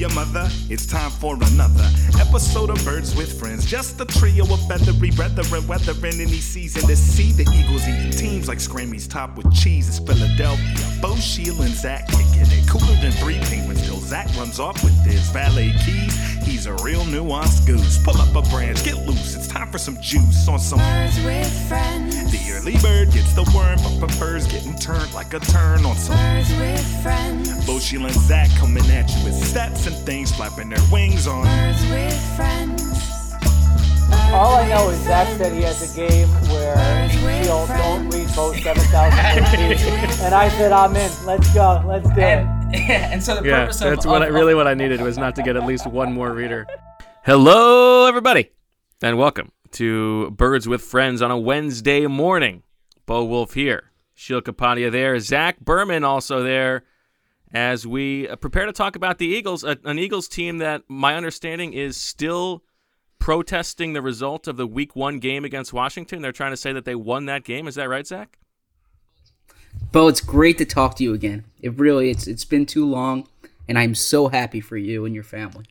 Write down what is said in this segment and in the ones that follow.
your mother. It's time for another episode of Birds with Friends. Just a trio of feathery brethren weathering any season to see the Eagles eating teams like Scrammy's top with cheese. It's Philadelphia. Bo Sheil and Zach kicking it cooler than three penguins till Zach runs off with his valet keys. He's a real nuanced goose. Pull up a branch, get loose. It's time for some juice on some Birds with friends. The early bird gets the worm, but prefers getting turned like a turn on some. Birds with friends. Bo Sheil and Zach coming at you with stats and things flapping their wings on. Birds with friends. All I know is Zach said he has a game where he'll don't read both 7,000 And I said, I'm in. Let's go. Let's do it. and, and so the Yeah, purpose of that's what I, of- really what I needed was not to get at least one more reader. Hello, everybody, and welcome to Birds with Friends on a Wednesday morning. Bo Wulf here, Sheil Kapadia there, Zach Berman also there, as we uh, prepare to talk about the Eagles, an Eagles team that my understanding is still protesting the result of the Week One game against Washington. They're trying to say that they won that game. Is that right, Zach? Bo, it's great to talk to you again. It really it's it's been too long, and I'm so happy for you and your family.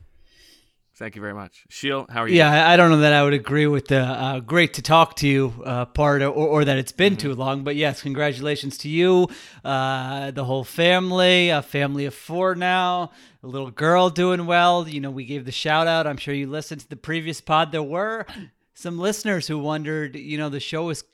Thank you very much, Sheil. How are you? Yeah, I I don't know that I would agree with the uh, great to talk to you uh, part or, or that it's been too long. But yes, congratulations to you, uh, the whole family, a family of four now, a little girl doing well. You know, we gave the shout out. I'm sure you listened to the previous pod. There were some listeners who wondered, you know, the show is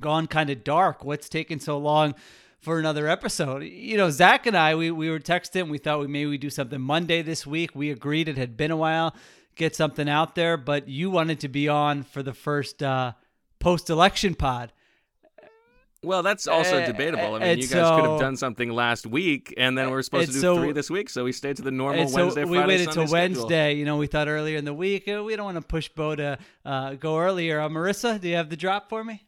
gone kind of dark. What's taking so long for another episode? You know, Zach and I, we, we were texting. We thought we maybe we do something Monday this week. We agreed it had been a while, get something out there, but you wanted to be on for the first uh, post election pod. Well, that's also Uh, debatable. I mean, you guys could have done something last week, and then we are supposed to do so- three this week, so we stayed to the normal And so Wednesday, we Friday, waited Sunday till schedule. Wednesday. You know, we thought earlier in the week uh, we don't want to push Bo to uh, go earlier. Uh, Marissa, do you have the drop for me?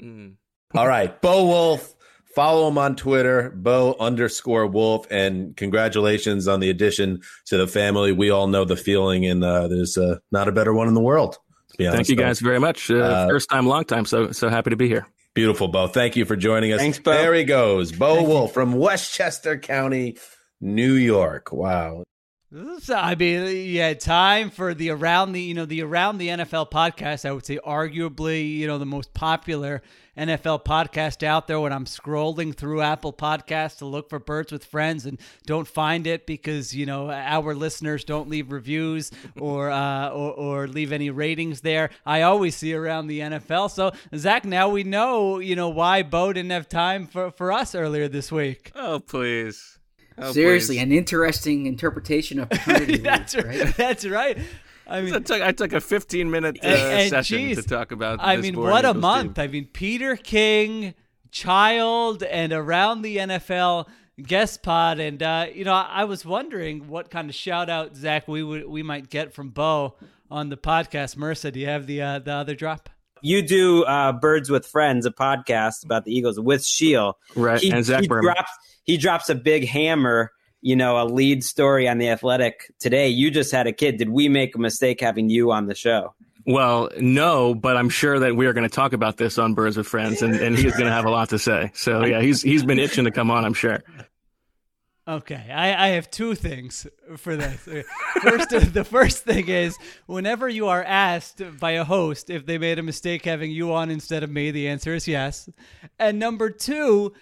Mm. All right, Bo Wulf. Follow him on Twitter, Bo underscore Wulf, and congratulations on the addition to the family. We all know the feeling, and uh, there's uh, not a better one in the world. To be honest, Thank you Bo. guys very much. Uh, Uh, First time, long time. So so happy to be here. Beautiful, Bo. Thank you for joining us. Thanks, Bo. There he goes, Bo Wulf from Westchester County, New York. Wow. I mean, yeah, time for the around the you know the around the NFL podcast. I would say arguably you know the most popular NFL podcast out there. When I'm scrolling through Apple Podcasts to look for Birds with Friends and don't find it because you know our listeners don't leave reviews or uh, or, or leave any ratings there. I always see around the NFL. So Zach, now we know you know why Bo didn't have time for for us earlier this week. Oh please. Oh, Seriously, please. an interesting interpretation of paternity That's leave, right. right? That's right. I mean, I took, I took a 15 minute uh, And- and session geez, to talk about. I this mean, boring what a month! team. I mean, Peter King, Child, and around the NFL guest pod, and uh, you know, I was wondering what kind of shout out Zach we would we might get from Bo on the podcast. Marissa, do you have the uh, the other drop? you do uh, Birds with Friends, a podcast about the Eagles with Sheil. Right, He, and Zach he Berman. drops he drops a big hammer, you know, a lead story on the Athletic today. You just had a kid. Did we make a mistake having you on the show? Well, no, but I'm sure that we are going to talk about this on Birds with Friends, and, and he's going to have a lot to say. So yeah, he's he's been itching to come on. I'm sure. Okay, I, I have two things for this. First, the first thing is whenever you are asked by a host if they made a mistake having you on instead of me, the answer is yes. And number two,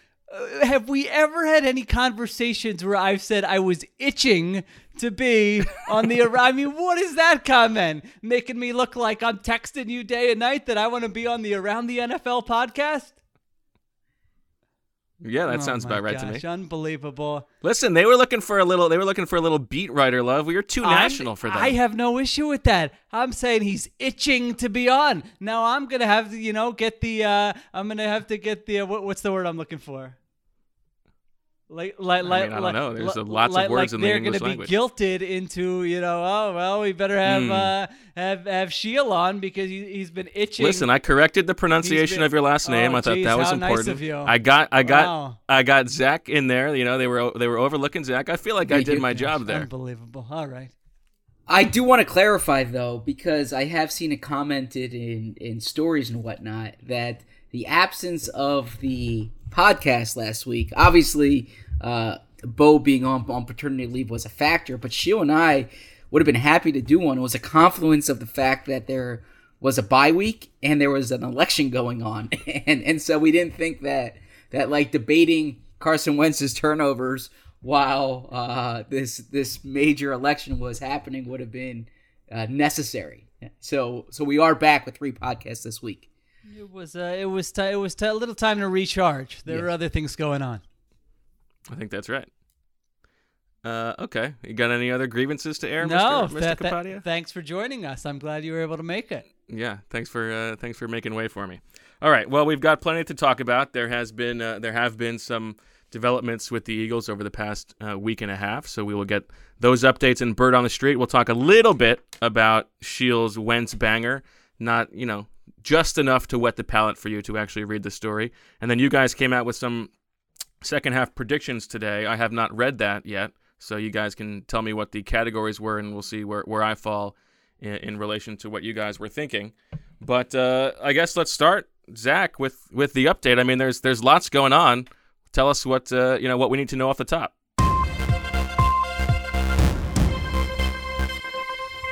have we ever had any conversations where I've said I was itching to be on the? I mean, what is that comment making me look like I'm texting you day and night that I want to be on the Around the NFL podcast? Yeah, that Oh sounds about right to me. gosh, Unbelievable. Listen, they were looking for a little. They were looking for a little beat writer love. We were too I'm- national for that. I have no issue with that. I'm saying he's itching to be on. Now I'm gonna have to, you know, get the. uh I'm gonna have to get the. Uh, what, what's the word I'm looking for? Like, like, like, mean, I don't like- know. There's, li- uh, lots of words like in the English language. they're gonna be guilted into, you know, oh well, we better have Hmm. uh have have Sheil on because he, he's been itching. Listen, I corrected the pronunciation been- of your last name. Oh, I thought geez, that was how nice important. of you. I got, I got, Wow. I got Zach in there. You know, they were they were overlooking Zach. I feel like I did my job there. Unbelievable. All right. I do want to clarify though, because I have seen it commented in in stories and whatnot that the absence of the podcast last week, obviously, uh, Bo being on on paternity leave was a factor, but Sheil and I would have been happy to do one. It was a confluence of the fact that there was a bye week and there was an election going on, and and so we didn't think that that like debating Carson Wentz's turnovers while uh, this this major election was happening would have been uh, necessary. So so we are back with three podcasts this week. It was uh, it was t- it was t- a little time to recharge. There Yeah. were other things going on. I think that's right. Uh, okay. You got any other grievances to air, no, Mr. Mr. that- that- thanks for joining us. I'm glad you were able to make it. Yeah, thanks for uh, thanks for making way for me. All right, well, we've got plenty to talk about. There has been uh, there have been some developments with the Eagles over the past uh, week and a half, so we will get those updates in Bird on the Street. We'll talk a little bit about Sheil's Wentz banger, not you know just enough to wet the palate for you to actually read the story. And then you guys came out with some second half predictions today. I have not read that yet, so you guys can tell me what the categories were, and we'll see where where I fall in, in relation to what you guys were thinking. But uh, I guess let's start, Zach, with with the update. I mean, there's there's lots going on. Tell us what uh, you know what we need to know off the top.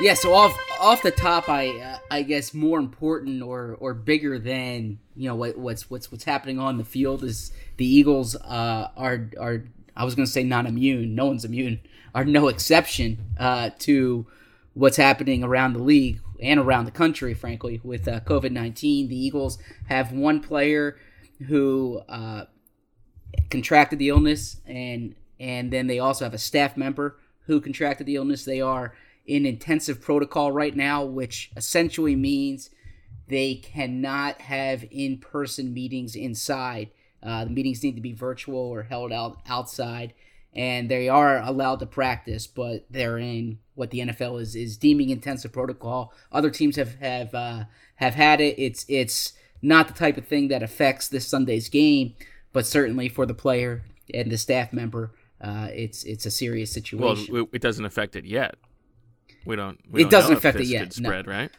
Yeah, so off off the top, I uh, I guess more important or or bigger than you know what, what's what's what's happening on the field is the Eagles uh, are are I was going to say not immune. No one's immune. Are no exception uh, to what's happening around the league and around the country. Frankly, with uh, COVID nineteen, the Eagles have one player who uh, contracted the illness, and and then they also have a staff member who contracted the illness. They are in intensive protocol right now, which essentially means they cannot have in-person meetings inside. Uh, the meetings need to be virtual or held out outside, and they are allowed to practice, but they're in what the NFL is is deeming intensive protocol. Other teams have have uh, have had it. It's it's not the type of thing that affects this Sunday's game, but certainly for the player and the staff member, uh, it's it's a serious situation. it, it doesn't affect it yet. We don't. We It don't doesn't affect it yet, could no. spread, right?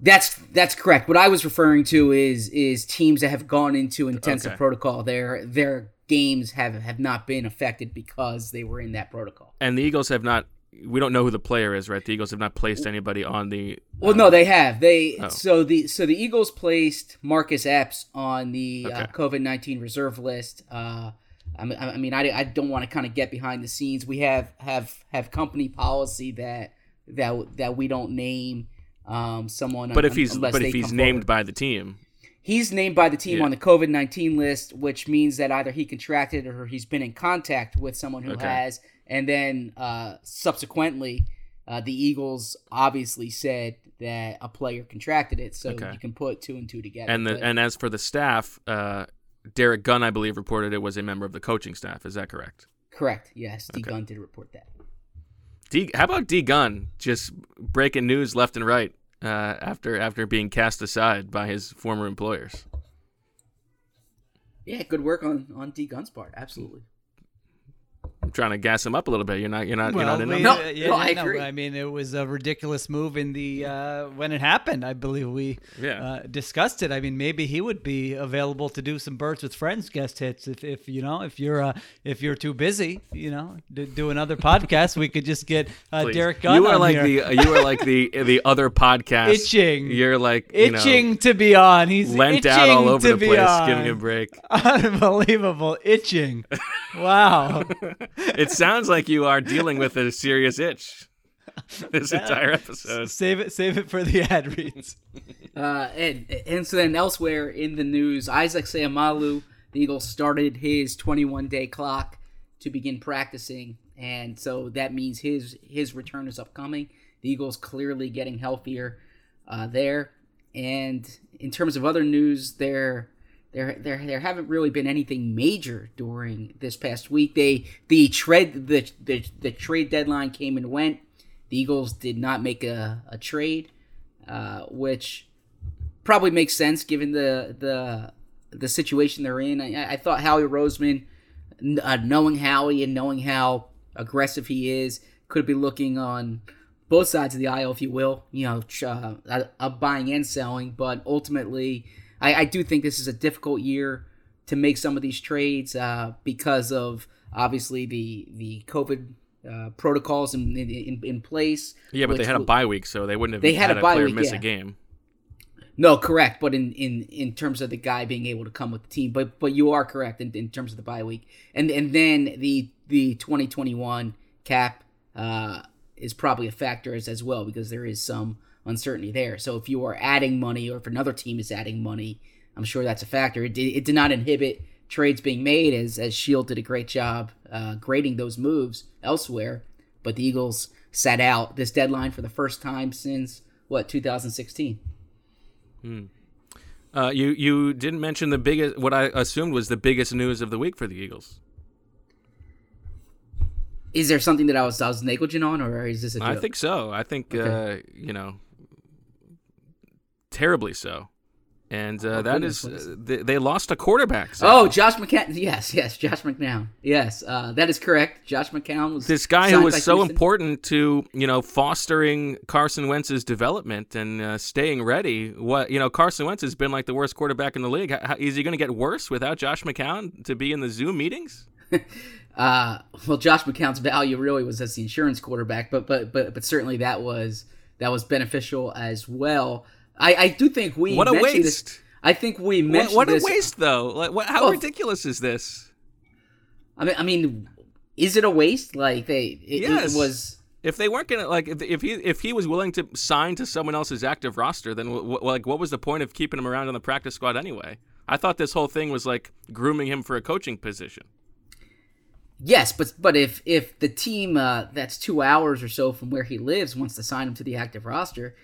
That's that's correct. What I was referring to is is teams that have gone into intensive Okay. protocol. Their their games have have not been affected because they were in that protocol. And the Eagles have not. We don't know who the player is, right? The Eagles have not placed anybody on the. Well, no, they have. They Oh. so the so the Eagles placed Marcus Epps on the uh, COVID nineteen reserve list. Uh, I mean, I mean, I, I don't want to kind of get behind the scenes. We have have have company policy that that that we don't name um, someone. But un- if he's but if he's named forward. by the team, He's named by the team Yeah. on the COVID 19 list, which means that either he contracted or he's been in contact with someone who Okay. has. And then uh, subsequently, uh, the Eagles obviously said that a player contracted it. So Okay. you can put two and two together. and the But and as for the staff, uh, Derrick Gunn, I believe, reported it was a member of the coaching staff. Is that correct? correct. Yes. D. Okay. Gunn did report that. D, how about D Gunn just breaking news left and right uh, after after being cast aside by his former employers? Yeah, good work on, on D. Gunn's part. Absolutely. I'm trying to gas him up a little bit. You're not. You're not. you're not we- on No, uh, yeah, no, yeah, I no. I mean, it was a ridiculous move in the uh, when it happened. I believe we Yeah. uh, discussed it. I mean, maybe he would be available to do some birds with friends guest hits if, if you know if you're uh, if you're too busy, you know, to do another podcast. We could just get uh, Derrick Gunn. You are on like here. the you are like the the other podcast. Itching. You're like you know, itching to be on. He's lent itching out all over to the place. on. Give me a break. Unbelievable itching. Wow. It sounds like you are dealing with a serious itch. This entire episode. save it. Save it for the ad reads. Uh, and, and so then elsewhere in the news, Isaac Seumalo, the Eagles started his 21 day clock to begin practicing, and so that means his his return is upcoming. The Eagles clearly getting healthier uh, there, and in terms of other news, there. There, there, there haven't really been anything major during this past week. They, the trade, the, the, the trade deadline came and went. The Eagles did not make a, a trade, uh, which probably makes sense given the the the situation they're in. I, I thought Howie Roseman, uh, knowing Howie and knowing how aggressive he is, could be looking on both sides of the aisle, if you will. You know, uh, buying and selling. But ultimately, I, I do think this is a difficult year to make some of these trades uh, because of obviously the the COVID uh, protocols in, in in place. Yeah, but they had a bye week, so they wouldn't have They had a bye player week, miss yeah. a game. No, correct. But in, in, in terms of the guy being able to come with the team, but but you are correct in, in terms of the bye week, and and then the the 2021 cap uh, is probably a factor as as well because there is some uncertainty there. So if you are adding money, or if another team is adding money, I'm sure that's a factor. It did, it did not inhibit trades being made as as Sheil did a great job uh, grading those moves elsewhere, but the Eagles sat out this deadline for the first time since what 2016. Uh, you you didn't mention the biggest, what I assumed was the biggest news of the week for the Eagles. Is there something that I was I was negligent on, or is this a joke? I think so. I think Okay. uh, you know, terribly so. And uh, Oh, that is, uh, they, they lost a quarterback. so- Oh, Josh McCown. Yes, yes, Josh McCown. Yes, uh, that is correct. Josh McCown was this guy who was so Houston. important to you know fostering Carson Wentz's development and uh, staying ready. What you know, Carson Wentz has been like the worst quarterback in the league. How, how- is he going to get worse without Josh McCown to be in the Zoom meetings? Uh, well, Josh McCown's value really was as the insurance quarterback, but but but but certainly that was that was beneficial as well. I I do think we What a waste. This, I think we What, mentioned what a this. waste, though! Like, what, how Well, ridiculous is this? I mean, I mean, is it a waste? Like they, it, it Yes. was. If they weren't gonna like, if, if he if he was willing to sign to someone else's active roster, then w- w- like, what was the point of keeping him around on the practice squad anyway? I thought this whole thing was like grooming him for a coaching position. Yes, but but if if the team uh, that's two hours or so from where he lives wants to sign him to the active roster,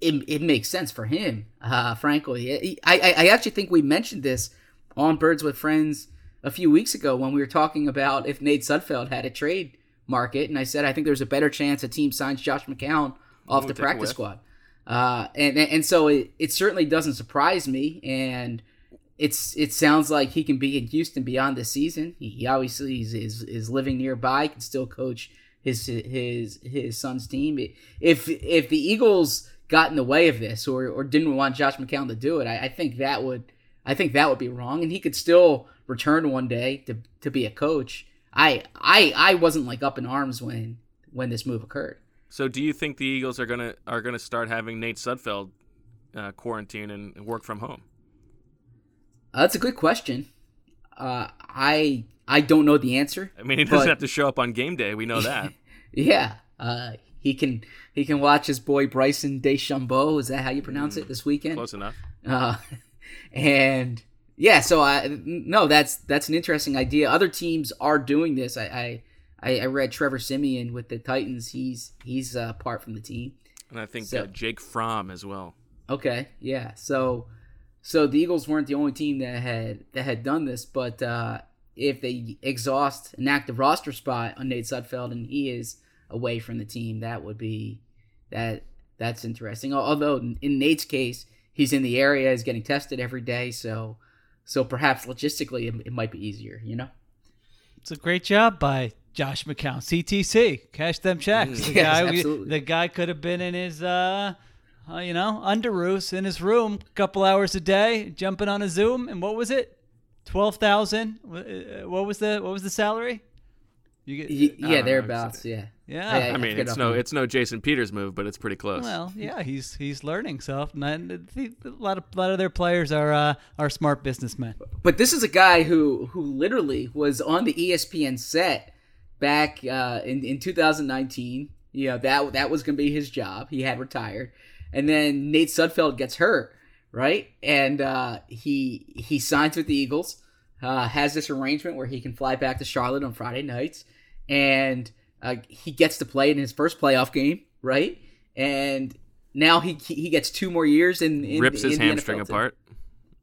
it, it makes sense for him. Uh, frankly, I, I I actually think we mentioned this on Birds with Friends a few weeks ago when we were talking about if Nate Sudfeld had a trade market, and I said I think there's a better chance a team signs Josh McCown off the practice squad. Uh, and and so it, it certainly doesn't surprise me, and it's it sounds like he can be in Houston beyond this season. He, he obviously is, is is living nearby, can still coach his his his son's team. If if the Eagles got in the way of this or or didn't want Josh McCown to do it, I, I think that would I think that would be wrong, and he could still return one day to to be a coach. I I I wasn't like up in arms when when this move occurred. So, do you think the Eagles are gonna are gonna start having Nate Sudfeld uh, quarantine and work from home? Uh, that's a good question. Uh, I I don't know the answer. I mean, he doesn't But- have to show up on game day. We know that. Yeah, uh, he can he can watch his boy Bryson DeChambeau. Is that how you pronounce it this weekend? Close enough. Uh, and yeah, so I no, that's that's an interesting idea. Other teams are doing this. I I, I read Trevor Siemian with the Titans. He's he's uh, apart from the team. And I think So- uh, Jake Fromm as well. Okay, yeah. So so the Eagles weren't the only team that had that had done this, but uh, if they exhaust an active roster spot on Nate Sudfeld and he is away from the team, that would be that that's interesting. Although in Nate's case, he's in the area, he's getting tested every day, so so perhaps logistically it, it might be easier, you know. It's a great job by Josh McCown, CTC. Cash them checks. The Yes, guy, absolutely. the guy could have been in his, uh, uh, you know, underoos in his room, a couple hours a day, jumping on a Zoom. And what was it? Twelve thousand. What was the what was the salary? You get, yeah, thereabouts. Yeah. Yeah. I- I mean, it's no it's no Jason Peters move, but it's pretty close. well, yeah, he's he's learning. So and a lot of a lot of their players are uh, are smart businessmen. But this is a guy who who literally was on the ESPN set back uh, in in 2019. You know that that was going to be his job. He had retired, and then Nate Sudfeld gets hurt, right? And uh, he he signs with the Eagles. Uh, has this arrangement where he can fly back to Charlotte on Friday nights, and uh, he gets to play in his first playoff game, right? And now he he gets two more years in, in Rips his in the hamstring NFL too. apart.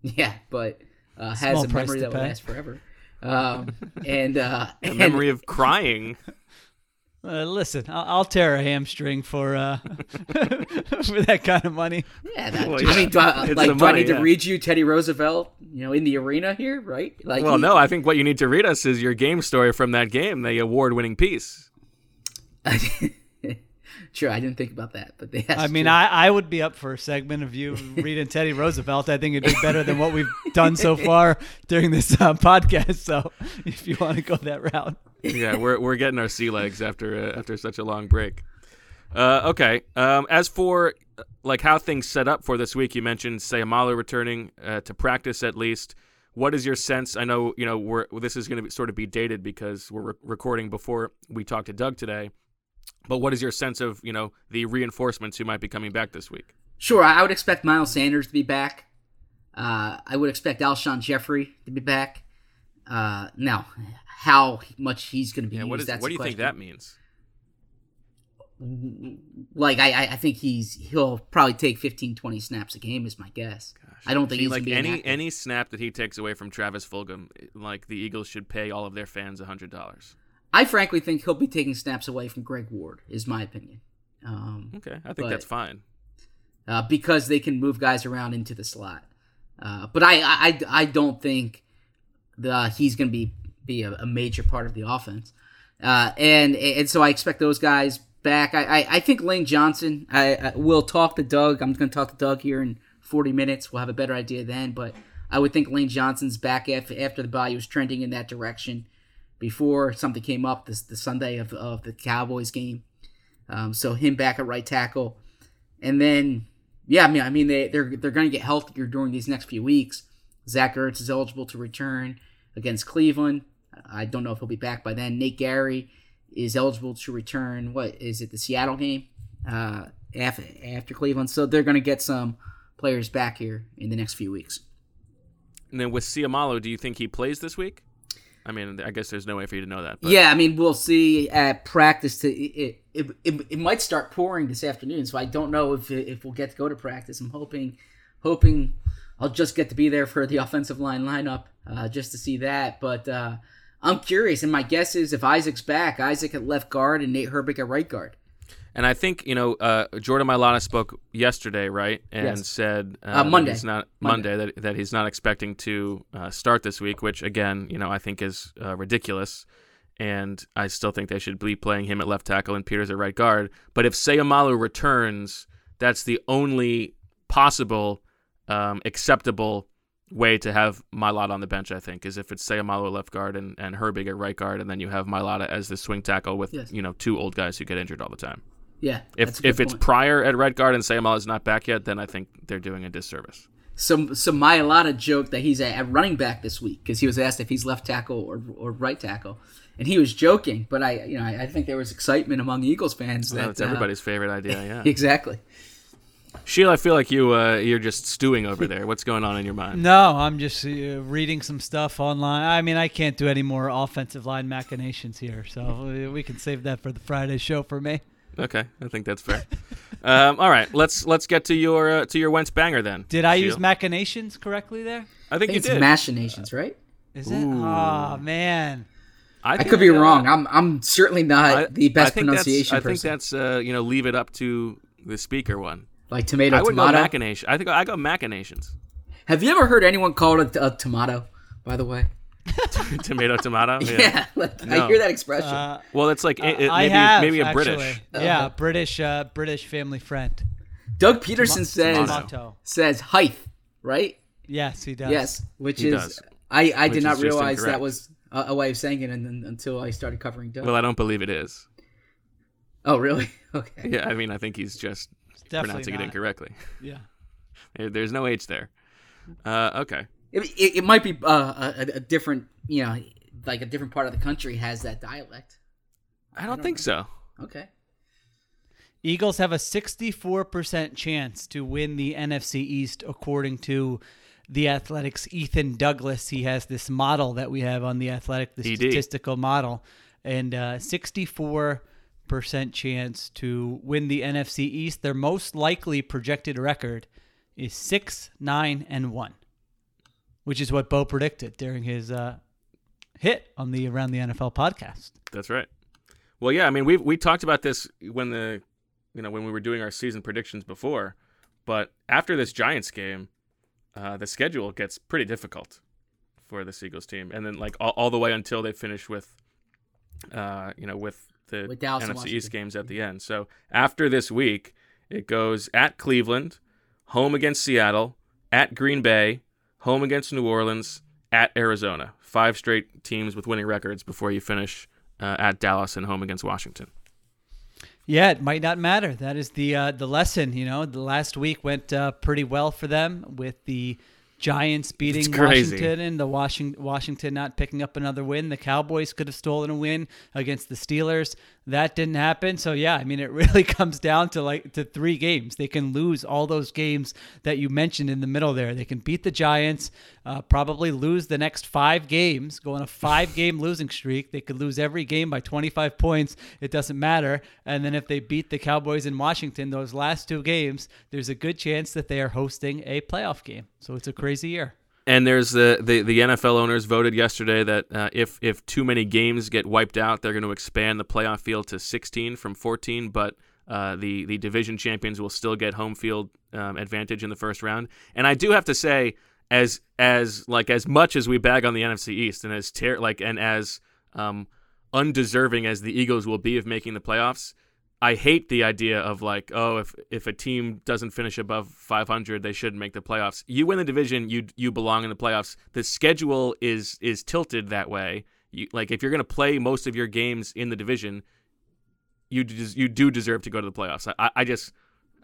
Yeah, but uh, has Small a memory to that will last forever. Um, and uh, A and- memory of crying. Uh, listen, I'll, I'll tear a hamstring for uh, for that kind of money. yeah, that, Well, I mean, do I, like, the do I need yeah. to read you Teddy Roosevelt, you know, in the arena here, right? Like, Well, he- no, I think what you need to read us is your game story from that game, the award-winning piece. Sure, I didn't think about that, but that's I mean, true. I, I would be up for a segment of you reading Teddy Roosevelt. I think it'd be better than what we've done so far during this uh, podcast. So if you want to go that route. yeah, we're we're getting our sea legs after uh, after such a long break. Uh, okay. Um, as for uh, like how things set up for this week, you mentioned Seumalo returning uh, to practice at least. What is your sense? I know you know we're this is going to sort of be dated because we're re- recording before we talked to Doug today. But what is your sense of you know the reinforcements who might be coming back this week? Sure, I would expect Miles Sanders to be back. Uh, I would expect Alshon Jeffery to be back. Uh, now, how much he's going to be Yeah, used, what is that's what do you think that means? Like, I, I- think he's he'll probably take 15, 20 snaps a game is my guess. Gosh, I don't think he's like gonna be any any snap that he takes away from Travis Fulgham, like the Eagles should pay all of their fans hundred dollars. I frankly think he'll be taking snaps away from Greg Ward, is my opinion. Um, Okay, I think But- that's fine. uh, because they can move guys around into the slot. Uh, but I, I, I don't think the, he's going to be be a, a major part of the offense. Uh, and and so I expect those guys back. I, I, I think Lane Johnson. I, I will talk to Doug. I'm going to talk to Doug here in 40 minutes. We'll have a better idea then. But I would think Lane Johnson's back after after the body was trending in that direction before something came up this the Sunday of of the Cowboys game. Um, so him back at right tackle, and then yeah, I mean, I mean they they're they're going to get healthier during these next few weeks. Zach Ertz is eligible to return against Cleveland. I don't know if he'll be back by then. Nate Gary is eligible to return. What is it? The Seattle game uh, after after Cleveland. So they're going to get some players back here in the next few weeks. And then with Seumalo, do you think he plays this week? I mean, I guess there's no way for you to know that. But Yeah, I mean, we'll see at practice. To it, it, it, it might start pouring this afternoon, so I don't know if if we'll get to go to practice. I'm hoping, hoping I'll just get to be there for the offensive line lineup, uh, just to see that. But uh, I'm curious, and my guess is if Isaac's back, Isaac at left guard and Nate Herbig at right guard. And I think you know uh, Jordan Mailata spoke yesterday, right? And Yes. said uh, Uh, Monday. he's not Monday. Monday, that that he's not expecting to uh, start this week, which again, you know, I think is uh, ridiculous. And I still think they should be playing him at left tackle and Peters at right guard. But if Seumalo returns, that's the only possible um, acceptable way to have Mailata on the bench. I think is if it's Seumalo at left guard and and Herbig at right guard, and then you have Mailata as the swing tackle with Yes. you know two old guys who get injured all the time. Yeah, If that's a good if it's point. Pryor at right guard and Samuel is not back yet, then I think they're doing a disservice. some some Mailata joked that he's at running back this week because he was asked if he's left tackle or, or right tackle, and he was joking. But I you know I, I think there was excitement among Eagles fans that That's uh, everybody's favorite idea. Yeah, exactly. Sheila, I feel like you uh, you're just stewing over there. What's going on in your mind? No, I'm just uh, reading some stuff online. I mean, I can't do any more offensive line machinations here, so uh, we can save that for the Friday show for me. Okay, I think that's fair. um, all right, let's let's get to your uh, to your Wentz banger then. Did I use machinations correctly there? I I think think you it's did. machinations, right? Is it? Oh man. I think, could be uh, wrong. I'm I'm certainly not I- the best I pronunciation That's, I think that's uh, you know leave it up to the speaker one. like tomato I would tomato. go machination. I think I go machinations. Have you ever heard anyone call it a, a tomato? By the way, tomato, tomato. yeah, like, No. I hear that expression. Uh, Well, it's like it, it- I maybe have maybe a actually. British. Yeah, British uh, British family friend. Doug Pederson says Tomato. says height, right? Yes, he does. Yes, which He is does. I I Which did not realize that was a, a way of saying it, and, then until I started covering Doug. Well, I don't believe it is. oh, really? Okay. Yeah, I mean, I think he's just It's definitely pronouncing it incorrectly. Yeah. There's no H there. Uh, okay. It, it, it might be uh, a, a different, you know, like a different part of the country has that dialect. I don't think so. Okay. Eagles have a 64% chance to win the NFC East, according to the Athletics' Ethan Douglas. He has this model that we have on the Athletic, the ED. statistical model, and uh, 64% chance to win the NFC East. Their most likely projected record is 6, 9, and 1, which is what Bo predicted during his uh, hit on the Around the NFL podcast. That's right. Well, yeah. I mean, we we talked about this when the, you know, when we were doing our season predictions before, but after this Giants game, uh, the schedule gets pretty difficult for the Eagles team, and then like all, all the way until they finish with, uh, you know, with the With Dallas and NFC East games at the end. So after this week, it goes at Cleveland, home against Seattle, at Green Bay, home against New Orleans, at Arizona. Five straight teams with winning records before you finish uh, at Dallas and home against Washington. Yeah, it might not matter. That is the uh, the lesson. You know, the last week went uh, pretty well for them with the Giants beating Washington and the Washington Washington not picking up another win. The Cowboys could have stolen a win against the Steelers. That didn't happen. So yeah, I mean, it really comes down to like to three games. They can lose all those games that you mentioned in the middle there. They can beat the Giants, uh, probably lose the next five games, go on a five game losing streak. They could lose every game by 25 points. It doesn't matter. And then if they beat the Cowboys in Washington, those last two games, there's a good chance that they are hosting a playoff game. So it's a crazy year. And there's the, the, the NFL owners voted yesterday that uh, if if too many games get wiped out, they're going to expand the playoff field to 16 from 14. But uh, the the division champions will still get home field um, advantage in the first round. And I do have to say, as as like as much as we bag on the NFC East, and as ter- like and as um, undeserving as the Eagles will be of making the playoffs, I hate the idea of like, oh, if if a team doesn't finish above 500, they shouldn't make the playoffs. You win the division, you you belong in the playoffs. The schedule is is tilted that way. You, like if you're going to play most of your games in the division, you des- you do deserve to go to the playoffs. I, I just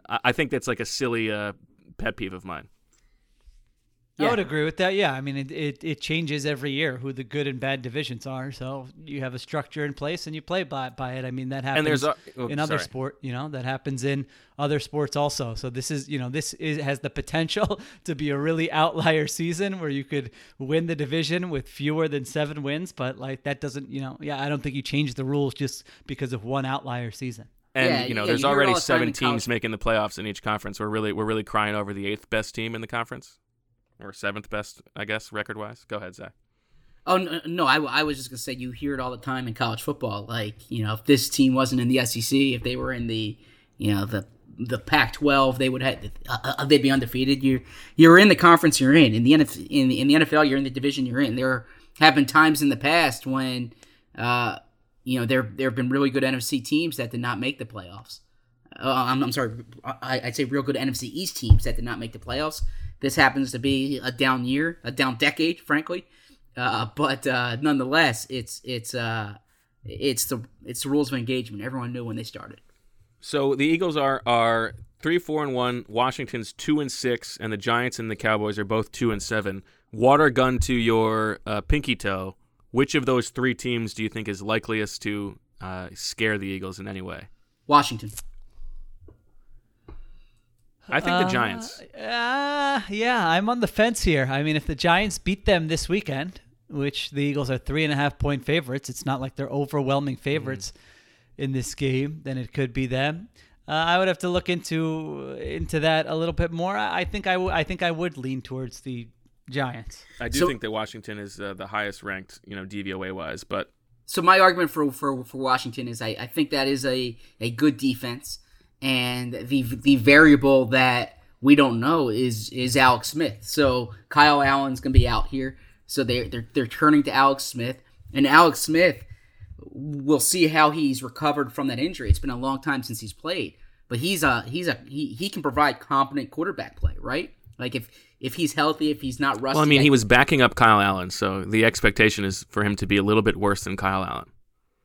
I think that's like a silly uh, pet peeve of mine. I would agree with that. Yeah, I mean, it, it, it changes every year who the good and bad divisions are. So you have a structure in place and you play by, by it. I mean, that happens And there's a- oh, in other sorry. sport. You know, that happens in other sports also. So this is, you know, this is has the potential to be a really outlier season where you could win the division with fewer than seven wins. But like that doesn't, you know, yeah, I don't think you change the rules just because of one outlier season. And Yeah, you know, yeah, there's you already the seven in college- teams making the playoffs in each conference. We're really we're really crying over the eighth best team in the conference, or seventh best, I guess, record wise. Go ahead, Zach. Oh no, I, I was just gonna say you hear it all the time in college football. Like you know, if this team wasn't in the SEC, if they were in the you know the the Pac-12, they would have uh, uh, they'd be undefeated. You you're in the conference you're in. In the NF, in the, in the NFL, you're in the division you're in. There have been times in the past when uh, you know there there have been really good NFC teams that did not make the playoffs. Uh, I'm, I'm sorry, I, I'd say real good NFC East teams that did not make the playoffs. This happens to be a down year, a down decade, frankly. Uh, but uh, nonetheless, it's it's uh, it's the it's the rules of engagement. Everyone knew when they started. So the Eagles are are three, four, and one. Washington's two and six, and the Giants and the Cowboys are both two and seven. Water gun to your uh, pinky toe. Which of those three teams do you think is likeliest to uh, scare the Eagles in any way? Washington. I think the Giants. Uh, yeah, I'm on the fence here. I mean, if the Giants beat them this weekend, which the Eagles are three and a half point favorites, it's not like they're overwhelming favorites in this game, then it could be them. Uh, I would have to look into into that a little bit more. I, I think I would. I think I would lean towards the Giants. I do So- think that Washington is uh, the highest ranked, you know, DVOA wise, but So my argument for for, for Washington is I, I think that is a, a good defense, and the the variable that we don't know is is Alex Smith. So Kyle Allen's gonna be out here, so they they're they're turning to Alex Smith, and Alex Smith, we'll see how he's recovered from that injury. It's been a long time since he's played, but he's a he's a he, he can provide competent quarterback play, right? Like if if he's healthy, if he's not rusty. well, I mean, he was backing up Kyle Allen, so the expectation is for him to be a little bit worse than Kyle Allen.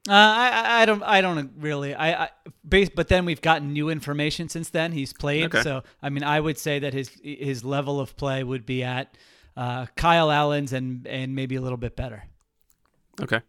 Uh, I, I- don't I don't really I, I base, but then we've gotten new information since then. He's played, Okay. so I mean I would say that his his level of play would be at uh, Kyle Allen's and and maybe a little bit better. Okay.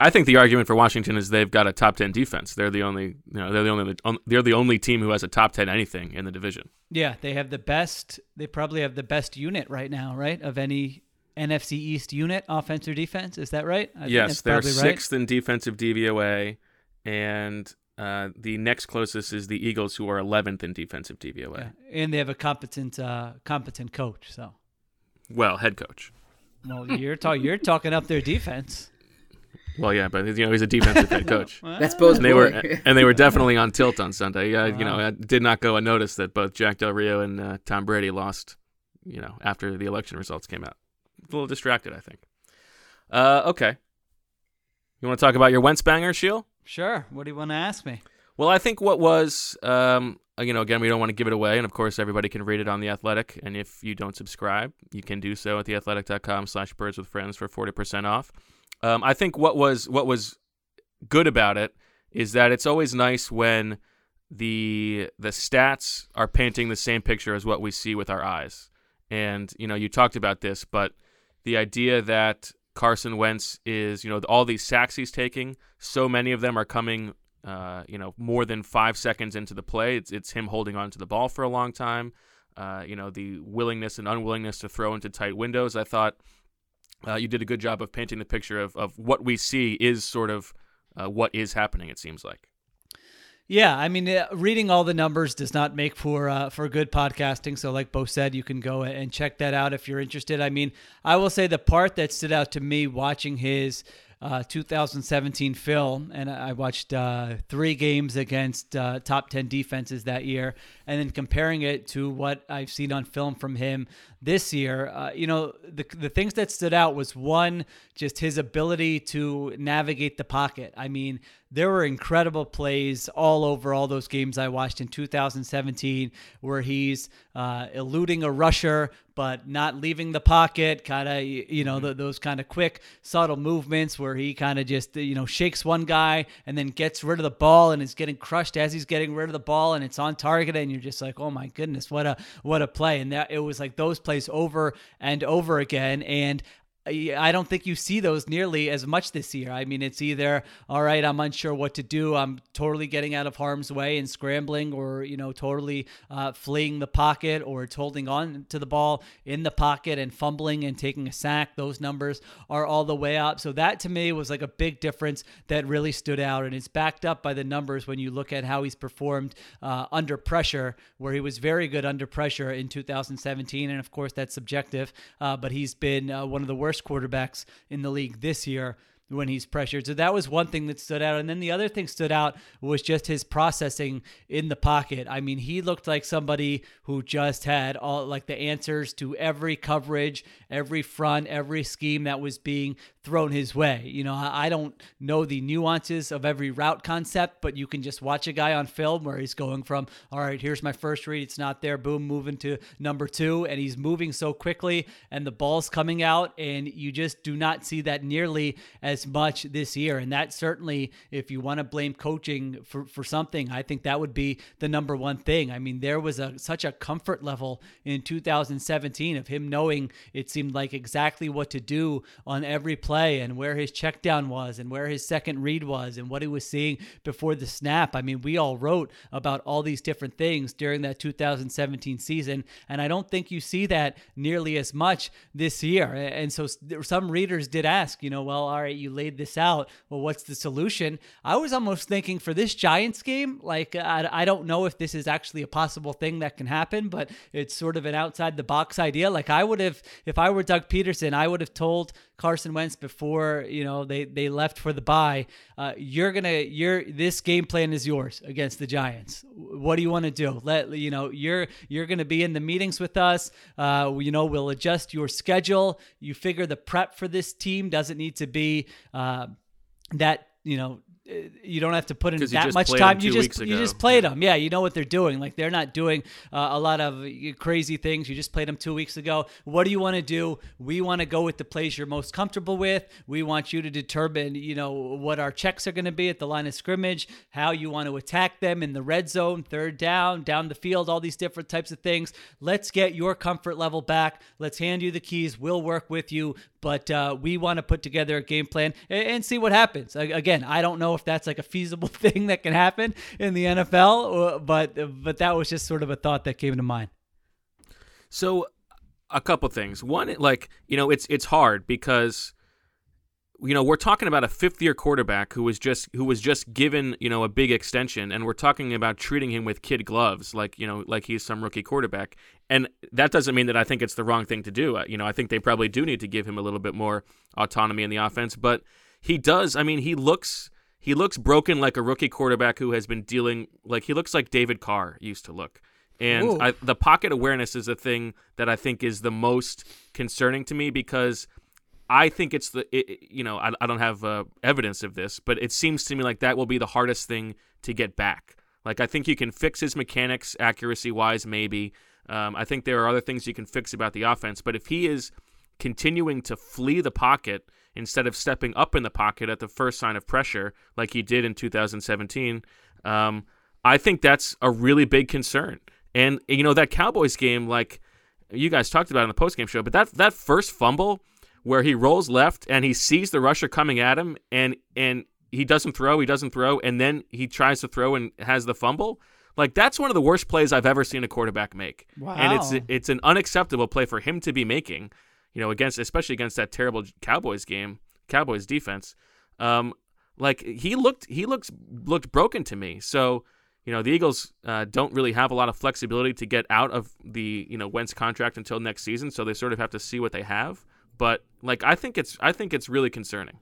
I think the argument for Washington is they've got a top ten defense. They're the only, you know, they're the only, they're the only team who has a top ten anything in the division. Yeah, they have the best. They probably have the best unit right now, right? Of any NFC East unit, offense or defense. Is that right? I yes, that's they're probably right. sixth in defensive DVOA, and uh, the next closest is the Eagles, who are eleventh in defensive DVOA. Yeah. And they have a competent, uh, competent coach. So, Well, head coach. well, you're talking, you're talking up their defense. Well, yeah, but you know he's a defensive head coach. that's both. And they were, and they were definitely on tilt on Sunday. Uh, You know, it did not go unnoticed that both Jack Del Rio and uh, Tom Brady lost. You know, after the election results came out, a little distracted, I think. Uh, okay. You want to talk about your Wentz banger, Sheil? Sure. What do you want to ask me? Well, I think what was, um, you know, again, we don't want to give it away, and of course, everybody can read it on the Athletic. And if you don't subscribe, you can do so at theathletic.com/slash Birds with Friends for forty percent off. Um, I think what was what was good about it is that it's always nice when the the stats are painting the same picture as what we see with our eyes. And you know, you talked about this, but the idea that Carson Wentz is, you know, all these sacks he's taking, so many of them are coming, uh, you know, more than five seconds into the play. It's, it's him holding on to the ball for a long time. Uh, you know, the willingness and unwillingness to throw into tight windows. I thought uh, you did a good job of painting the picture of, of what we see is sort of uh, what is happening, it seems like. Yeah, I mean, uh, reading all the numbers does not make for uh, for good podcasting. So, like Bo said, you can go and check that out if you're interested. I mean, I will say the part that stood out to me watching his uh, 2017 film, and I watched uh, three games against uh, top 10 defenses that year, and then comparing it to what I've seen on film from him this year. Uh, you know, the the things that stood out was one, just his ability to navigate the pocket. I mean, there were incredible plays all over all those games I watched in 2017 where he's uh, eluding a rusher but not leaving the pocket, kind of you know the, those kind of quick subtle movements where he kind of just you know shakes one guy and then gets rid of the ball and is getting crushed as he's getting rid of the ball and it's on target and you're just like oh my goodness what a what a play. And that it was like those plays over and over again. And I don't think you see those nearly as much this year. I mean, it's either all right, I'm unsure what to do. I'm totally getting out of harm's way and scrambling, or you know, totally uh, fleeing the pocket, or it's holding on to the ball in the pocket and fumbling and taking a sack. Those numbers are all the way up. So that to me was like a big difference that really stood out, and it's backed up by the numbers when you look at how he's performed uh, under pressure, where he was very good under pressure in 2017, and of course that's subjective, uh, but he's been uh, one of the worst worst quarterbacks in the league this year when he's pressured. So that was one thing that stood out. And then the other thing stood out was just his processing in the pocket. I mean, he looked like somebody who just had all like the answers to every coverage, every front, every scheme that was being thrown his way. You know, I don't know the nuances of every route concept, but you can just watch a guy on film where he's going from, all right, here's my first read, it's not there, boom, moving to number two, and he's moving so quickly, and the ball's coming out, and you just do not see that nearly as much this year. And that certainly, if you want to blame coaching for, for something, I think that would be the number one thing. I mean, there was a such a comfort level in 2017 of him knowing it seemed like exactly what to do on every play play and where his check down was and where his second read was and what he was seeing before the snap. I mean, we all wrote about all these different things during that 2017 season, and I don't think you see that nearly as much this year. And so some readers did ask, you know, well, all right, you laid this out. Well, what's the solution? I was almost thinking for this Giants game, like, I, I don't know if this is actually a possible thing that can happen, but it's sort of an outside the box idea. Like, I would have, if I were Doug Pederson, I would have told Carson Wentz before you know they they left for the bye. Uh, you're gonna you're this game plan is yours against the Giants. What do you want to do? Let you know you're you're gonna be in the meetings with us. Uh, you know we'll adjust your schedule. You figure the prep for this team doesn't need to be uh, that you know you don't have to put in that much time. You just you just played yeah. them. Yeah, you know what they're doing. Like they're not doing uh, a lot of crazy things. You just played them two weeks ago. What do you want to do? We want to go with the plays you're most comfortable with. We want you to determine, you know, what our checks are going to be at the line of scrimmage, how you want to attack them in the red zone, third down, down the field, all these different types of things. Let's get your comfort level back. Let's hand you the keys. We'll work with you, but uh, we want to put together a game plan and, and see what happens. Again, I don't know if that's like a feasible thing that can happen in the NFL, uh, but but that was just sort of a thought that came to mind. So, a couple things. One, like you know, it's it's hard because you know we're talking about a fifth year quarterback who was just who was just given you know a big extension and we're talking about treating him with kid gloves like you know like he's some rookie quarterback. And that doesn't mean that i think it's the wrong thing to do. Uh, you know i think they probably do need to give him a little bit more autonomy in the offense but he does i mean he looks he looks broken like a rookie quarterback who has been dealing like he looks like David Carr used to look. And I, the pocket awareness is a thing that I think is the most concerning to me because I think it's the it, you know I, I don't have uh, evidence of this, but it seems to me like that will be the hardest thing to get back. Like I think you can fix his mechanics accuracy wise, maybe. Um, I think there are other things you can fix about the offense, but if he is continuing to flee the pocket instead of stepping up in the pocket at the first sign of pressure, like he did in 2017, um, I think that's a really big concern. And you know that Cowboys game, like you guys talked about in the postgame show, but that that first fumble where he rolls left and he sees the rusher coming at him and and he doesn't throw, he doesn't throw, and then he tries to throw and has the fumble. Like that's one of the worst plays I've ever seen a quarterback make. And it's it's an unacceptable play for him to be making, you know, against especially against that terrible Cowboys game, Cowboys defense. Um, like he looked he looks looked broken to me. So you know the Eagles uh, don't really have a lot of flexibility to get out of the you know Wentz contract until next season, so they sort of have to see what they have. But like I think it's I think it's really concerning.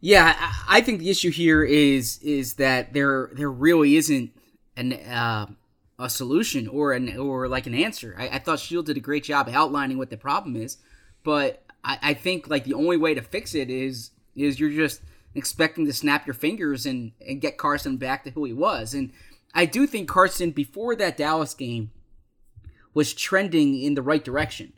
Yeah, I, think the issue here is is that there there really isn't an uh, a solution or an or like an answer. I, I thought Sheil did a great job outlining what the problem is, but I, I think like the only way to fix it is is you're just expecting to snap your fingers and and get Carson back to who he was. And I do think Carson before that Dallas game was trending in the right direction.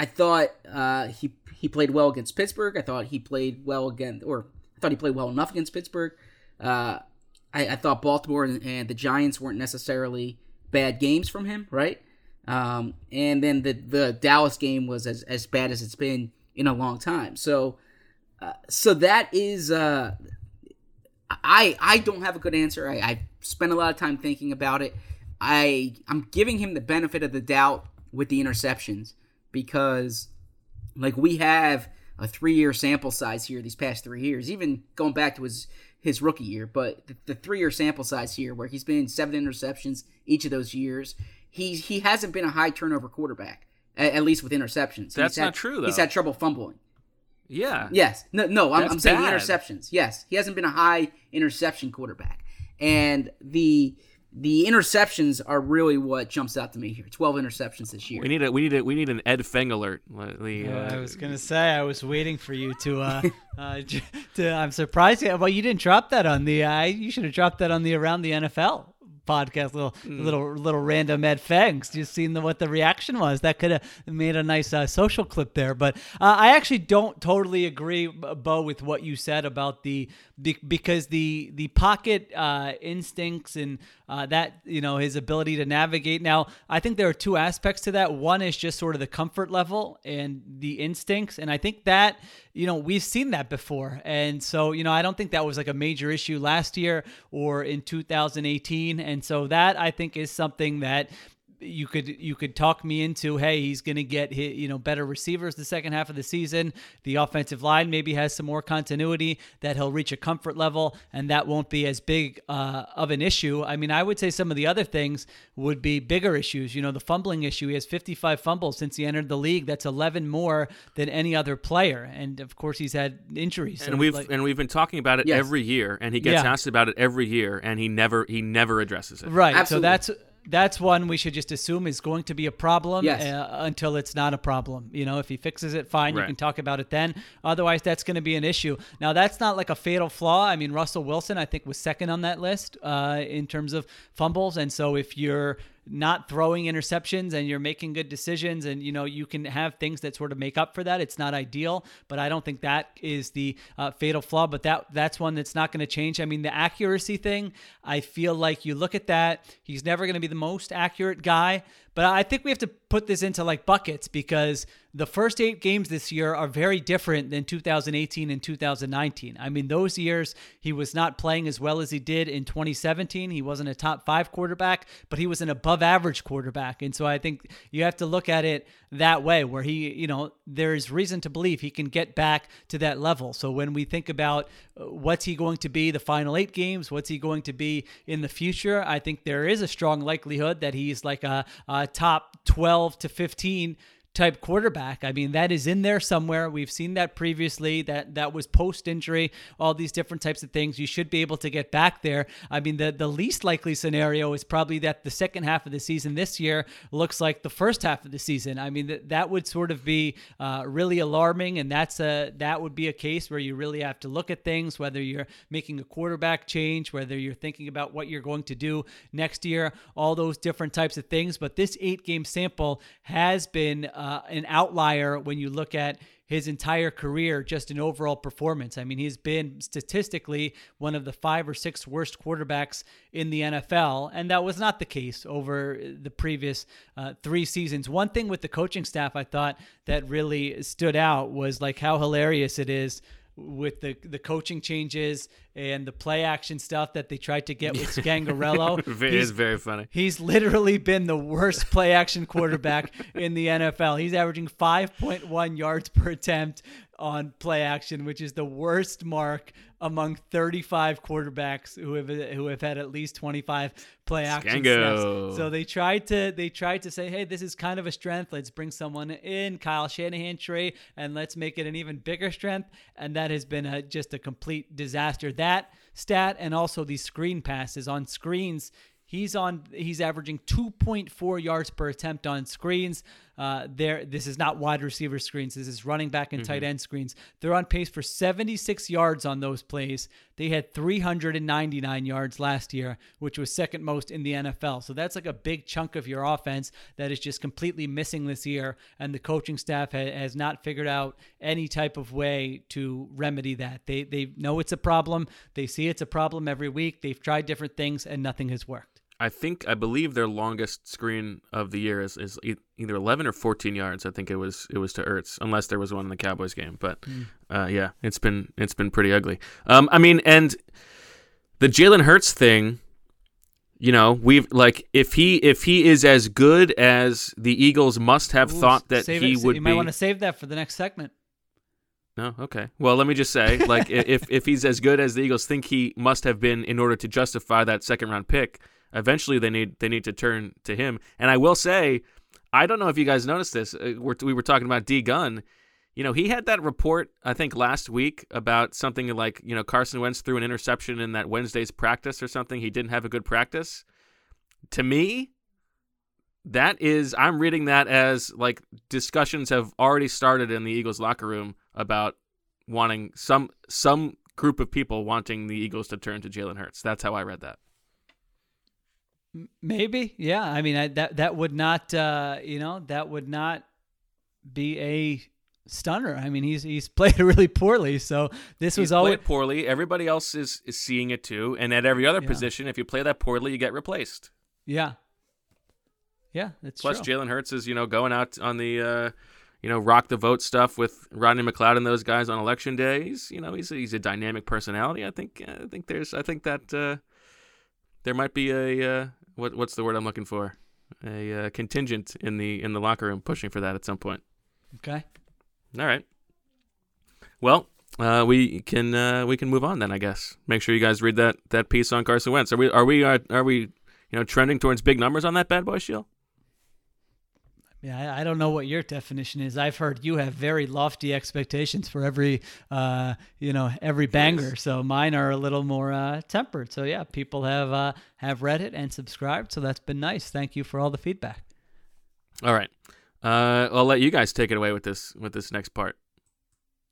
I thought uh, he he played well against Pittsburgh. I thought he played well against, or I thought he played well enough against Pittsburgh. Uh, I, I thought Baltimore and, and the Giants weren't necessarily bad games from him, right? Um, and then the the Dallas game was as, as bad as it's been in a long time. So uh, so that is uh, I I don't have a good answer. I, I spent a lot of time thinking about it. I I'm giving him the benefit of the doubt with the interceptions because like we have a three year sample size here these past three years, even going back to his his rookie year, but the, the three year sample size here where he's been seven interceptions each of those years, he he hasn't been a high turnover quarterback. At, at least with interceptions, That's had- not true, He's had trouble fumbling. Yeah. Yes. No, no I'm, I'm saying interceptions. Yes. He hasn't been a high interception quarterback. And the the interceptions are really what jumps out to me here. 12 interceptions this year. We need a we need a we need an Ed Feng alert. The, Uh, uh, I was gonna say I was waiting for you to. Uh, uh, to I'm surprised. Yeah, well, you didn't drop that on the. Uh, you should have dropped that on the around the NFL podcast. Little Hmm. little little random Ed Fengs. Just seen the, what the reaction was. That could have made a nice uh, social clip there. But uh, I actually don't totally agree, Bo, with what you said about the be- because the the pocket uh, instincts and uh, that you know his ability to navigate. Now, I think there are two aspects to that. One is just sort of the comfort level and the instincts, and I think that you know we've seen that before, and so you know I don't think that was like a major issue last year or in 2018, and so that I think is something that you could you could talk me into hey he's going to get hit, you know better receivers the second half of the season the offensive line maybe has some more continuity that he'll reach a comfort level and that won't be as big uh, of an issue i mean i would say some of the other things would be bigger issues you know the fumbling issue he has 55 fumbles since he entered the league that's 11 more than any other player and of course he's had injuries so, and we've like- and we've been talking about it Yes. every year, and he gets Yeah. asked about it every year, and he never he never addresses it. Right. Absolutely. So that's that's one we should just assume is going to be a problem Yes. uh, until it's not a problem. You know, if he fixes it, fine, you can talk about it then. Otherwise, that's going to be an issue. Now, that's not like a fatal flaw. I mean, Russell Wilson, I think, was second on that list uh, in terms of fumbles. And so if you're not throwing interceptions and you're making good decisions and you know you can have things that sort of make up for that. It's not ideal but i don't think that is the uh, fatal flaw but that that's one that's not going to change. I mean the accuracy thing i feel like you look at that he's never going to be the most accurate guy but i think we have to put this into like buckets because the first eight games this year are very different than 2018 and 2019 i mean those years he was not playing as well as he did in 2017 he wasn't a top five quarterback but he was an above average quarterback. And so i think you have to look at it that way where he you know there's reason to believe he can get back to that level. So when we think about uh, what's he going to be the final eight games? What's he going to be in the future? I think there is a strong likelihood that he's like a, a top 12 to 15 type quarterback. I mean, that is in there somewhere. We've seen that previously. That that was post injury, all these different types of things. You should be able to get back there. I mean, the the least likely scenario is probably that the second half of the season this year looks like the first half of the season. I mean, that that would sort of be uh, really alarming, and that's a that would be a case where you really have to look at things, whether you're making a quarterback change, whether you're thinking about what you're going to do next year, all those different types of things. But this eight game sample has been uh, an outlier when you look at his entire career, just an overall performance. I mean, he's been statistically one of the five or six worst quarterbacks in the NFL, and that was not the case over the previous uh, three seasons. One thing with the coaching staff I thought that really stood out was like how hilarious it is with the the coaching changes and the play action stuff that they tried to get with Scangarello. it is very funny. He's literally been the worst play action quarterback in the NFL. He's averaging 5.1 yards per attempt on play action, which is the worst mark among 35 quarterbacks who have who have had at least 25 play action snaps. So they tried to they tried to say, hey, this is kind of a strength. Let's bring someone in, Kyle Shanahan tree, and let's make it an even bigger strength. And that has been a, just a complete disaster. That stat and also these screen passes on screens. He's on. He's averaging 2.4 yards per attempt on screens. Uh, there, this is not wide receiver screens. This is running back and tight end screens. They're on pace for 76 yards on those plays. They had 399 yards last year, which was second most in the NFL. So that's like a big chunk of your offense that is just completely missing this year. And the coaching staff ha- has not figured out any type of way to remedy that. They they know it's a problem. They see it's a problem every week. They've tried different things and nothing has worked. I think I believe their longest screen of the year is, is either 11 or 14 yards. I think it was it was to Ertz, unless there was one in the Cowboys game. But uh, yeah, it's been it's been pretty ugly. Um, I mean, and the Jalen Hurts thing, you know, we've like if he if he is as good as the Eagles must have Ooh, thought that he it. would You be. might want to save that for the next segment. No, okay. Well, let me just say, like, if if he's as good as the Eagles think he must have been in order to justify that second round pick, eventually they need they need to turn to him. And I will say, I don't know if you guys noticed this. Uh, we're, we were talking about D Gunn. You know, he had that report I think last week about something like you know Carson Wentz threw an interception in that Wednesday's practice or something. He didn't have a good practice. To me, that is I'm reading that as like discussions have already started in the Eagles locker room about wanting some some group of people wanting the Eagles to turn to Jalen Hurts. That's how I read that. Maybe, yeah. I mean, I, that that would not, uh, you know, that would not be a stunner. I mean, he's he's played really poorly. So this He's was always played poorly. Everybody else is, is seeing it too. And at every other Yeah. position, if you play that poorly, you get replaced. yeah, yeah. That's Plus, true. Jalen Hurts is you know going out on the uh, you know rock the vote stuff with Rodney McLeod and those guys on election day. He's you know he's a, he's a dynamic personality. I think I think there's I think that uh, there might be a uh, what what's the word I'm looking for a uh, contingent in the in the locker room pushing for that at some point. Okay. All right. Well, uh, we can uh, we can move on then, I guess. Make sure you guys read that that piece on Carson Wentz. Are we are we uh, are we you know trending towards big numbers on that bad boy Sheil? Yeah, I, I don't know what your definition is. I've heard you have very lofty expectations for every, uh, you know, every banger. So mine are a little more uh, tempered. So yeah, people have uh, have read it and subscribed. So that's been nice. Thank you for all the feedback. All right. Uh, I'll let you guys take it away with this with this next part.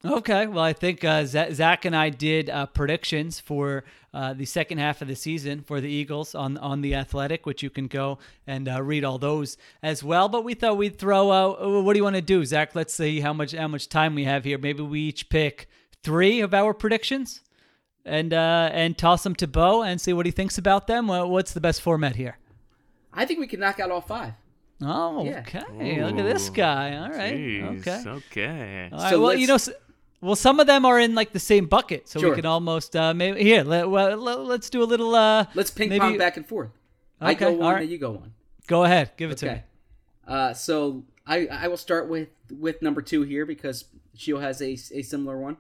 Okay, well, I think uh, Zach and I did uh, predictions for uh, the second half of the season for the Eagles on on the Athletic, which you can go and uh, read all those as well. But we thought we'd throw out. uh, What do you want to do, Zach? Let's see how much how much time we have here. Maybe we each pick three of our predictions, and uh, and toss them to Bo and see what he thinks about them. Wha- What's the best format here? I think we can knock out all five. Oh, Yeah. okay. Look at this guy. All right. Jeez, Okay. Okay. All right, So well, you know, s- well, some of them are in like the same bucket, so we can almost uh, maybe here. Let, well, let, let's do a little. Uh, Let's ping maybe- pong back and forth. I go one, all right. then you go one. Go ahead, give it to me. Okay. Uh, so I I will start with with number two here because Sheil has a, a similar one.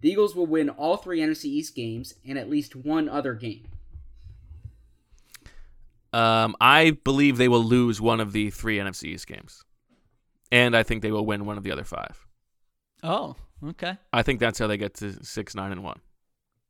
The Eagles will win all three NFC East games and at least one other game. Um, I believe they will lose one of the three NFC East games. and I think they will win one of the other five. Oh, okay. I think that's how they get to six, nine, and one.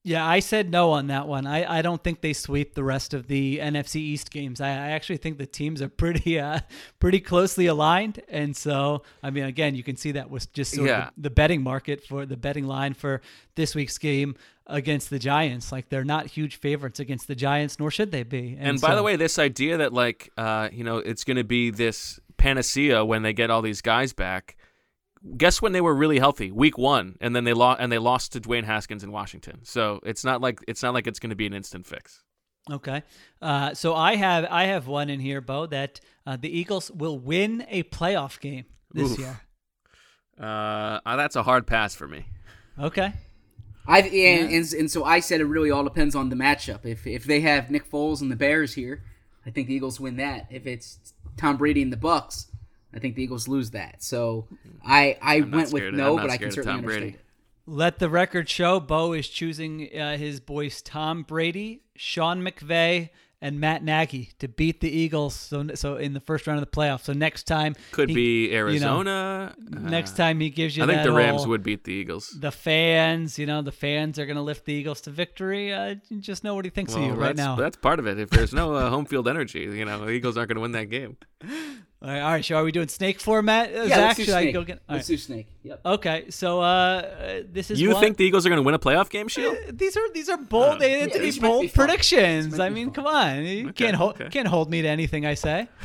Yeah, I said no on that one. I, I don't think they sweep the rest of the NFC East games. I, I actually think the teams are pretty uh pretty closely aligned, and so I mean, again, you can see that was just sort Yeah. of the, the betting market for the betting line for this week's game against the Giants. Like they're not huge favorites against the Giants, nor should they be. And, by so- the way, this idea that like uh, you know it's going to be this panacea when they get all these guys back. Guess when they were really healthy? Week one, and then they lost and they lost to Dwayne Haskins in Washington. So it's not like it's not like it's going to be an instant fix. Okay, uh, so I have I have one in here, Bo, that uh, the Eagles will win a playoff game this Oof. year. Uh, uh, that's a hard pass for me. Okay. I and, and and so I said it really all depends on the matchup. If if they have Nick Foles and the Bears here, I think the Eagles win that. If it's Tom Brady and the Bucks, I think the Eagles lose that. So I I not went with no, but I can certainly Tom understand Brady. it. Let the record show Bo is choosing uh, his boys Tom Brady, Sean McVay, and Matt Nagy to beat the Eagles. So, so in the first round of the playoffs. So next time Could he- be you know, Arizona. Uh, next time he gives you I think that the Rams whole- would beat the Eagles. The fans, you know, the fans are going to lift the Eagles to victory. Uh, just know what he thinks of you right that's, now. that's part of it. If there's no uh, home field energy, you know, the Eagles aren't going to win that game. All right, all right. So are we doing snake format? Uh, Yeah, Zach, let's do should I Snake. go get? all Let's right. do Snake. Yep. Okay, so uh, uh, this is You one- think the Eagles are going to win a playoff game, Sheil? Uh, These are these are bold. they Yeah, these bold predictions. I mean, fun. come on, you Okay, can't hold okay. can't hold me to anything I say.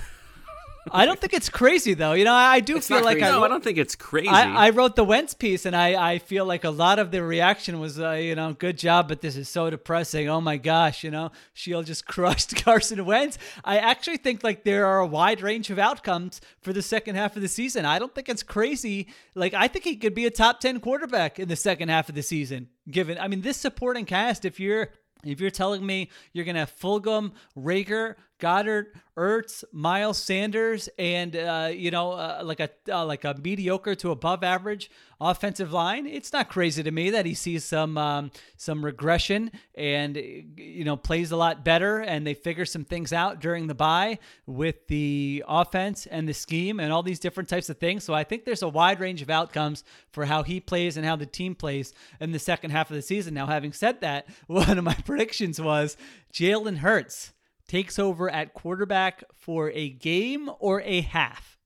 I don't think it's crazy though. You know, I, I do It's feel like crazy. No, I, I don't think it's crazy. I, I wrote the Wentz piece, and I, I feel like a lot of the reaction was, uh, you know, good job, but this is so depressing. Oh my gosh, you know, Sheil just crushed Carson Wentz. I actually think like there are a wide range of outcomes for the second half of the season. I don't think it's crazy. Like I think he could be a top ten quarterback in the second half of the season. Given, I mean, this supporting cast, if you're if you're telling me you're gonna have Fulgham, Reagor, Goedert, Ertz, Miles Sanders, and uh, you know uh, like a uh, like a mediocre to above average offensive line, it's not crazy to me that he sees some um, some regression and you know plays a lot better, and they figure some things out during the bye with the offense and the scheme and all these different types of things. So I think there's a wide range of outcomes for how he plays and how the team plays in the second half of the season. Now, having said that, one of my predictions was Jalen Hurts takes over at quarterback for a game or a half.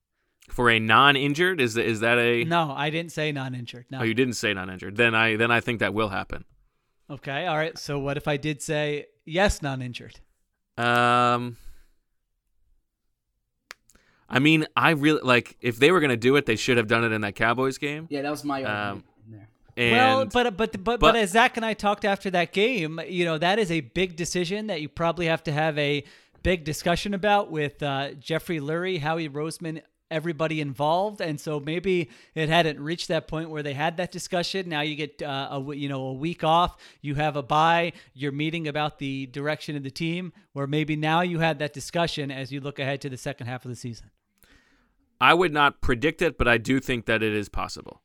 For a non-injured, is is that a? No, I didn't say non-injured. No. Oh, you didn't say non-injured. Then I then I think that will happen. okay. All right. So what if I did say yes, non-injured? Um, I mean, I really like if they were going to do it, they should have done it in that Cowboys game. Yeah, that was my Um, argument in there. And well, but but but but, but- as Zach and I talked after that game, you know that is a big decision that you probably have to have a big discussion about with uh, Jeffrey Lurie, Howie Roseman, everybody involved, and so maybe it hadn't reached that point where they had that discussion. Now you get uh, a you know a week off, you have a bye, you're meeting about the direction of the team, where maybe now you had that discussion as you look ahead to the second half of the season. I would not predict it, but I do think that it is possible.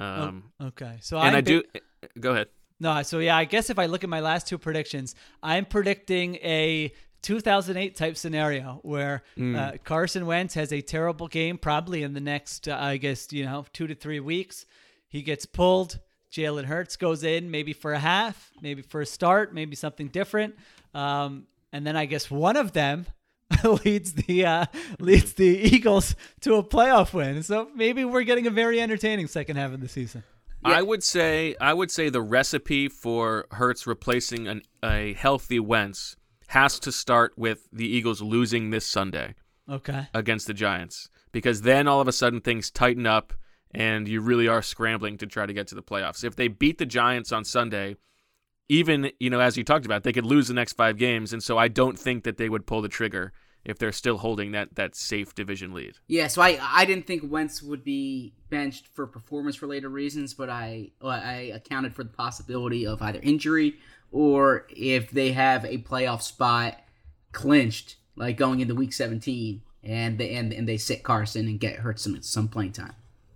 Um, Okay, so and I'm I big- do. Go ahead. No, so yeah, I guess if I look at my last two predictions, I'm predicting a 2008 type scenario where uh, Carson Wentz has a terrible game, probably in the next, uh, I guess, you know, two to three weeks. He gets pulled. Jalen Hurts goes in, maybe for a half, maybe for a start, maybe something different, um, and then I guess one of them leads the uh, leads the Eagles to a playoff win. So maybe we're getting a very entertaining second half of the season. I would say I would say the recipe for Hurts replacing an, a healthy Wentz has to start with the Eagles losing this Sunday Okay. against the Giants because then all of a sudden things tighten up and you really are scrambling to try to get to the playoffs. If they beat the Giants on Sunday, even you know as you talked about, they could lose the next 5 games and so I don't think that they would pull the trigger if they're still holding that that safe division lead. Yeah, so I I didn't think Wentz would be benched for performance related reasons, but I I accounted for the possibility of either injury or if they have a playoff spot clinched, like going into Week 17, and they and, and they sit Carson and get hurt some at some playing time.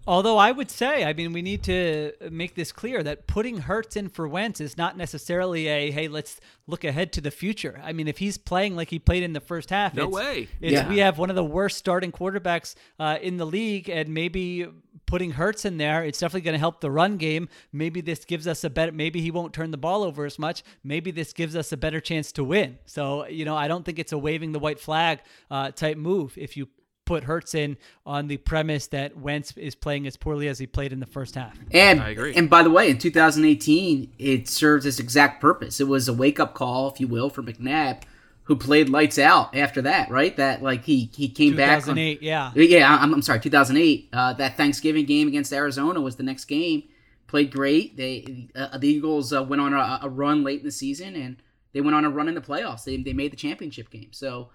Although I would say, I mean, we need to make this clear that putting Hurts in for Wentz is not necessarily a hey, let's look ahead to the future. I mean, if he's playing like he played in the first half, No it's, way. It's, Yeah. We have one of the worst starting quarterbacks uh, in the league, and maybe putting Hurts in there, it's definitely going to help the run game. Maybe this gives us a better. Maybe he won't turn the ball over as much. Maybe this gives us a better chance to win. So you know, I don't think it's a waving the white flag uh, type move if you put Hurts in on the premise that Wentz is playing as poorly as he played in the first half. And I agree. and by the way, in 2018, it served its exact purpose. It was a wake up call, if you will, for McNabb, who played lights out after that. Right? That like he he came back. 2008, yeah. Yeah, I'm, I'm sorry, 2008. Uh, that Thanksgiving game against Arizona was the next game. Played great. They uh, the Eagles uh, went on a, a run late in the season, and they went on a run in the playoffs. They, they made the championship game. So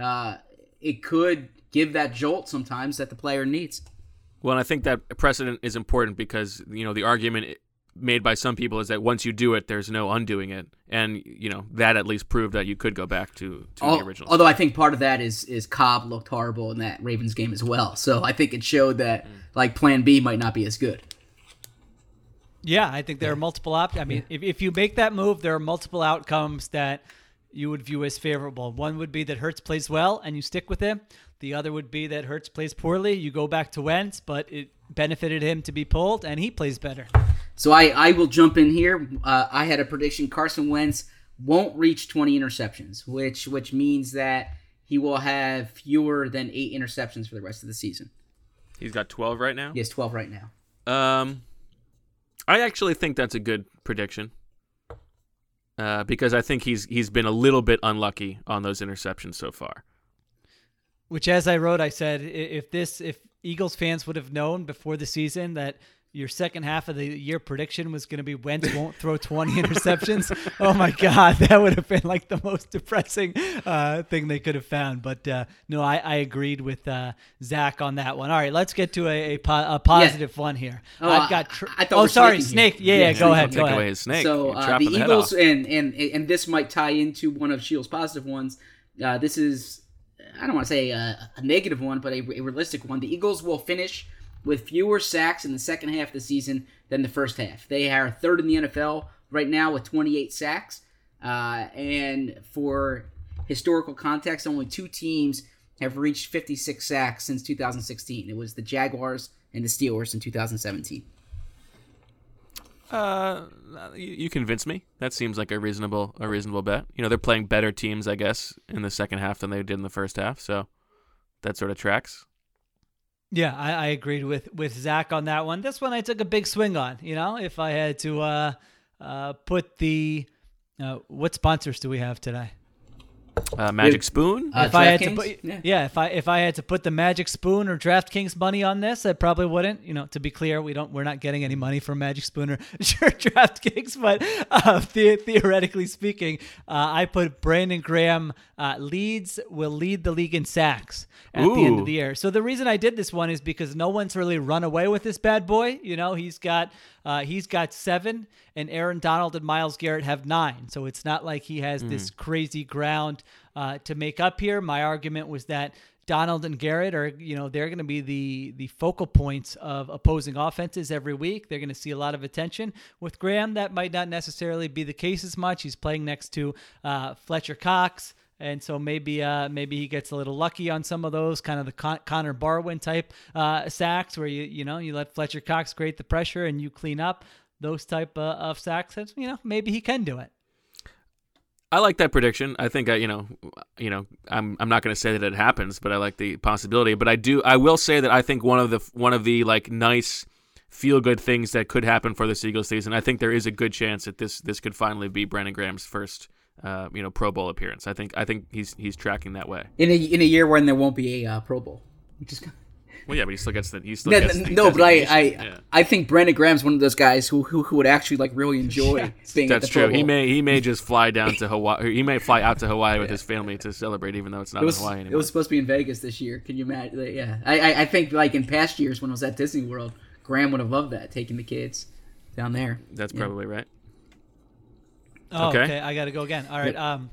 uh, it could give that jolt sometimes that the player needs. Well, and I think that precedent is important because you know the argument made by some people is that once you do it, there's no undoing it, and you know that at least proved that you could go back to to Al- the original. Although I think part of that is is Kolb looked horrible in that Ravens game as well. So I think it showed that mm. like Plan B might not be as good. Yeah, I think there are multiple options. I mean, if, if you make that move, there are multiple outcomes that you would view as favorable. One would be that Hurts plays well and you stick with him. The other would be that Hurts plays poorly, you go back to Wentz, but it benefited him to be pulled and he plays better. So I, I will jump in here. Uh, I had a prediction: Carson Wentz won't reach 20 interceptions, which which means that he will have fewer than eight interceptions for the rest of the season. He's got 12 right now. He has 12 right now. Um, I actually think that's a good prediction. Uh, because I think he's he's been a little bit unlucky on those interceptions so far. Which, as I wrote, I said if this, if Eagles fans would have known before the season that your second half of the year prediction was going to be Wentz won't throw 20 interceptions, oh my God, that would have been like the most depressing uh, thing they could have found. But uh, no, I, I agreed with uh, Zach on that one. All right, let's get to a, a, po- a positive one here. Oh, I've got. Tr- I- I thought oh, sorry, snake. Yeah, yeah, Yeah, go ahead, Take go away ahead. his snake. So uh, the Eagles and, and and this might tie into one of Sheil's positive ones. Uh, this is I don't want to say a, a negative one, but a, a realistic one. The Eagles will finish with fewer sacks in the second half of the season than the first half. They are third in the NFL right now with 28 sacks. Uh, and for historical context, only two teams have reached 56 sacks since 2016. It was the Jaguars and the Steelers in 2017. Uh, you, you convince me. That seems like a reasonable a reasonable bet. You know, they're playing better teams, I guess, in the second half than they did in the first half. So that sort of tracks. Yeah, I, I agreed with with Zach on that one. This one I took a big swing on. You know, if I had to uh, uh, put the uh, what sponsors do we have today? Uh, Magic Yeah. Spoon. Uh, if I had to put, Yeah. yeah. if I if I had to put the Magic Spoon or DraftKings money on this, I probably wouldn't. You know, to be clear, we don't we're not getting any money from Magic Spoon or sure DraftKings, but uh, the, theoretically speaking, uh, I put Brandon Graham uh, leads will lead the league in sacks at the end of the year. So the reason I did this one is because no one's really run away with this bad boy. You know, he's got uh, he's got seven, and Aaron Donald and Myles Garrett have nine. So it's not like he has this crazy ground uh, to make up here. My argument was that Donald and Garrett are, you know, they're going to be the the focal points of opposing offenses every week. They're going to see a lot of attention. With Graham, that might not necessarily be the case as much. He's playing next to uh, Fletcher Cox. And so maybe uh, maybe he gets a little lucky on some of those, kind of the Con- Connor Barwin type uh, sacks, where you you know you let Fletcher Cox create the pressure and you clean up those type uh, of sacks. That's, you know maybe he can do it. I like that prediction. I think I, you know, you know, I'm I'm not going to say that it happens, but I like the possibility. But I do. I will say that I think one of the one of the like nice feel good things that could happen for this Eagles season. I think there is a good chance that this this could finally be Brandon Graham's first, uh, you know, Pro Bowl appearance. I think I think he's he's tracking that way. in a in a year when there won't be a uh, Pro Bowl. Which is Well, yeah, but he still gets the he still no, gets the no, but I. I, Yeah. I think Brandon Graham's one of those guys who who, who would actually like really enjoy being at That's the true. He may he may just fly down to Hawaii. He may fly out to Hawaii with his family to celebrate, even though it's not It was, in Hawaii anymore. it was supposed to be in Vegas this year. Can you imagine? Yeah, I, I I think like in past years when I was at Disney World, Graham would have loved that taking the kids down there. That's Yeah. probably right. Oh, Okay. okay. I got to go again. All right. Um,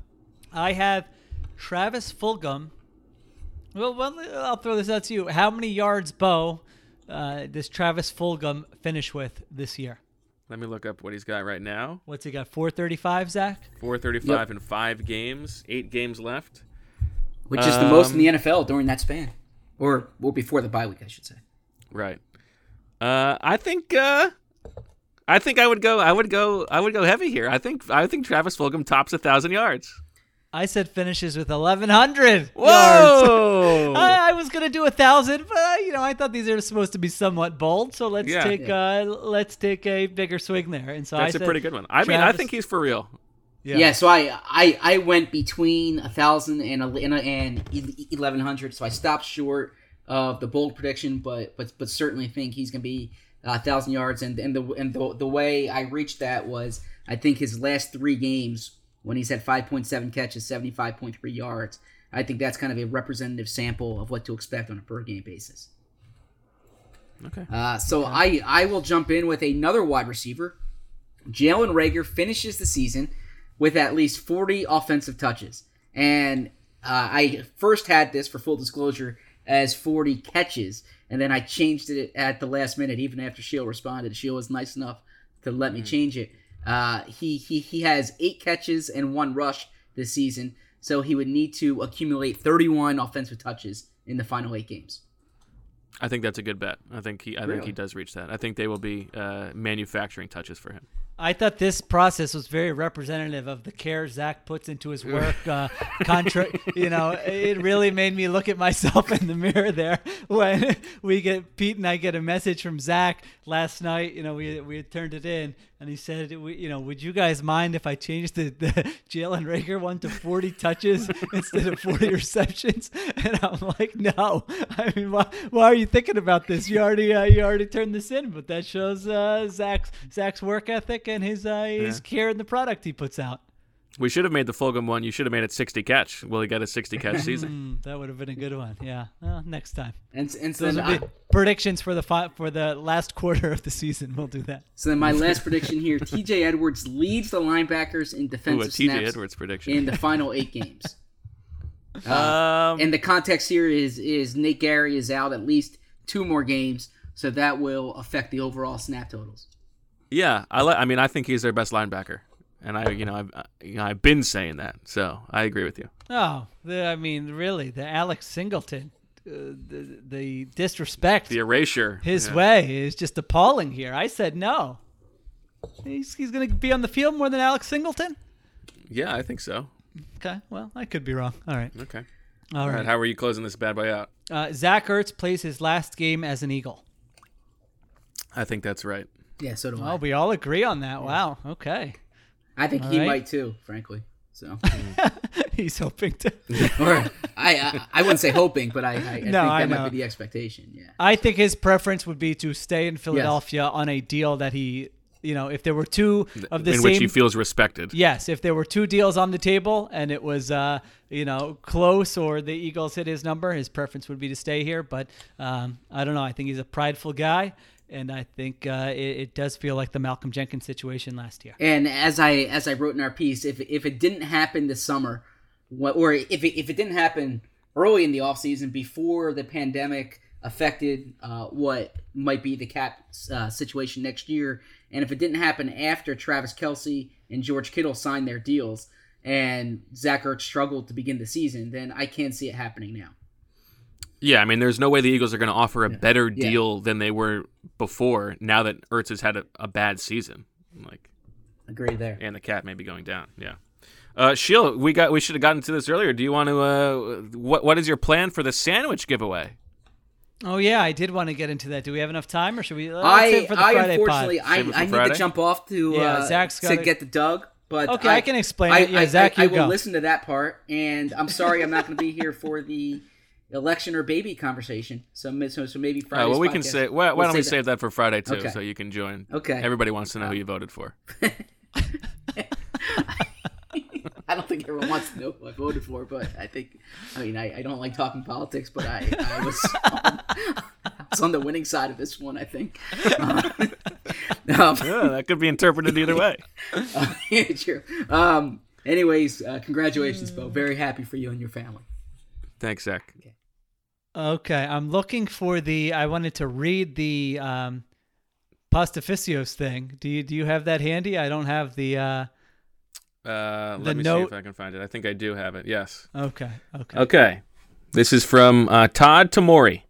I have Travis Fulgham. Well, well, I'll throw this out to you. How many yards, Bo, uh, does Travis Fulgham finish with this year? Let me look up what he's got right now. What's he got? 435, Zach? 435 in five games, eight games left. which is the most in Um, the NFL during that span, or or before the bye week, I should say. Right. Uh, I think. Uh, I think I would go. I would go. I would go heavy here. I think. I think Travis Fulgham tops a thousand yards. I said finishes with 1,100 yards. Whoa! I, I was gonna do a thousand, but uh, you know I thought these are supposed to be somewhat bold, so let's Yeah. take uh, let's take a bigger swing there. And so That's I a said pretty good one. I mean, I think he's for real. Yeah. yeah so I, I I went between a thousand and a, and, a, and eleven hundred, so I stopped short of the bold prediction, but but but certainly think he's gonna be a thousand yards. And and the and the, the way I reached that was I think his last three games when he's had five point seven catches, seventy five point three yards. I think that's kind of a representative sample of what to expect on a per game basis. Okay. Uh, so I I will jump in with another wide receiver. Jalen Reagor finishes the season with at least 40 offensive touches. And uh, I first had this, for full disclosure, as 40 catches. And then I changed it at the last minute, even after Sheil responded. Sheil was nice enough to let me change it. Uh, he, he, he has eight catches and one rush this season. So he would need to accumulate 31 offensive touches in the final eight games. I think that's a good bet. I think he. I think he does reach that. I think they will be uh, manufacturing touches for him. I thought this process was very representative of the care Zach puts into his work. Uh, contra- you know, it really made me look at myself in the mirror there when we get Pete and I get a message from Zach last night. You know, we we had turned it in, and he said, you know, would you guys mind if I changed the, the Jalen Reagor one to 40 touches instead of 40 receptions? And I'm like, no. I mean, why, why are you thinking about this? You already uh, you already turned this in, but that shows uh, Zach's Zach's work ethic and his uh, his care in the product he puts out. We should have made the Fulgham one. You should have made it 60 catch. Will he get a 60 catch season? Mm, that would have been a good one. Yeah. Well, next time. And, and so, Those then will I, be predictions for the fi- for the last quarter of the season. We'll do that. So then my last prediction here: T.J. Edwards leads the linebackers in Ooh, a defensive TJ snaps Edwards prediction. in the final eight games. um, And the context here is is Nate Gerry is out at least two more games, so that will affect the overall snap totals. yeah, I li- I mean, I think he's their best linebacker, and I, you know, I've, you know, I've been saying that, so I agree with you. Oh, the, I mean, really, the Alex Singleton, uh, the the disrespect The erasure. his yeah. way is just appalling here. I said no. He's he's going to be on the field more than Alex Singleton. Yeah, I think so. Okay, well, I could be wrong. All right, Okay. all All right. right. How are you closing this bad boy out? Uh, Zach Ertz plays his last game as an Eagle. I think that's right. Yeah, so do I. Oh, we all agree on that. Wow. Okay. I think all he right. might too, frankly. So, He's hoping to. or I, I I wouldn't say hoping, but I, I, I think that I might be the expectation. Yeah. I think his preference would be to stay in Philadelphia on a deal that he, you know, if there were two of the in same. which he feels respected. Yes, if there were two deals on the table and it was, uh, you know, close or the Eagles hit his number, his preference would be to stay here. But um, I don't know. I think he's a prideful guy, and I think uh, it, it does feel like the Malcolm Jenkins situation last year. And as I as I wrote in our piece, if if it didn't happen this summer, or if it, if it didn't happen early in the offseason before the pandemic affected uh, what might be the cap uh, situation next year, and if it didn't happen after Travis Kelce and George Kittle signed their deals and Zach Ertz struggled to begin the season, then I can't see it happening now. Yeah, I mean, there's no way the Eagles are going to offer a better Yeah. deal than they were before. Now that Ertz has had a, a bad season, like, Agree there. and the cat may be going down. Yeah. Uh, Sheila, we got we should have gotten to this earlier. Do you want to? Uh, what what is your plan for the sandwich giveaway? Oh yeah, I did want to get into that. Do we have enough time, or should we? let's I, for the I Friday unfortunately, pod. I, for I need Friday? to jump off to Yeah, uh, Zach's to gotta- get the Doug. But Okay, I can explain it. Yeah, I, Zach, I, you I will go. listen to that part, and I'm sorry I'm not going to be here for the election or baby conversation. So, so, so maybe Friday. Uh, well, we can say. Why, why don't we save that for Friday too, Okay. so you can join. Okay. Everybody wants to know who you voted for. I don't think everyone wants to know who I voted for, but I think, I mean, I, I don't like talking politics, but I, I was on, I was on the winning side of this one. I think. Uh, um, yeah, that could be interpreted either way. yeah, true. Um, anyways, uh, congratulations, Bo. Very happy for you and your family. Thanks, Zach. Okay, I'm looking for the. I wanted to read the um, Pastificios thing. Do you do you have that handy? I don't have the. Uh, Uh, The let me see if I can find it. I think I do have it. Yes. okay, okay. Okay. This is from uh, Todd Tamori.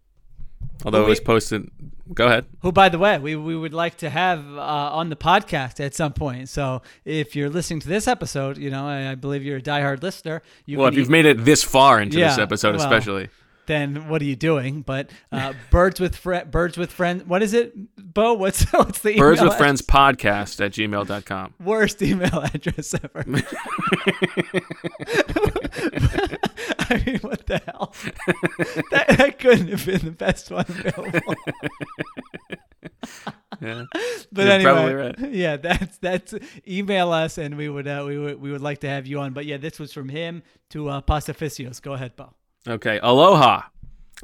Although it was posted. Go ahead. Who, by the way, we, we would like to have uh, on the podcast at some point. So if you're listening to this episode, you know, I, I believe you're a diehard listener. You Well, if you've made it this far into this episode, well, especially. Then what are you doing? But uh, birds with fri birds with friends. What is it, Bo? What's what's the Birds with Friends podcast at gmail.com. worst email address ever? I mean, what the hell? that, that couldn't have been the best one available. Yeah. But You're anyway, right. yeah, that's that's email us and we would uh, we would we would like to have you on. But yeah, this was from him to uh, Pastificios. Go ahead, Bo. Okay. Aloha.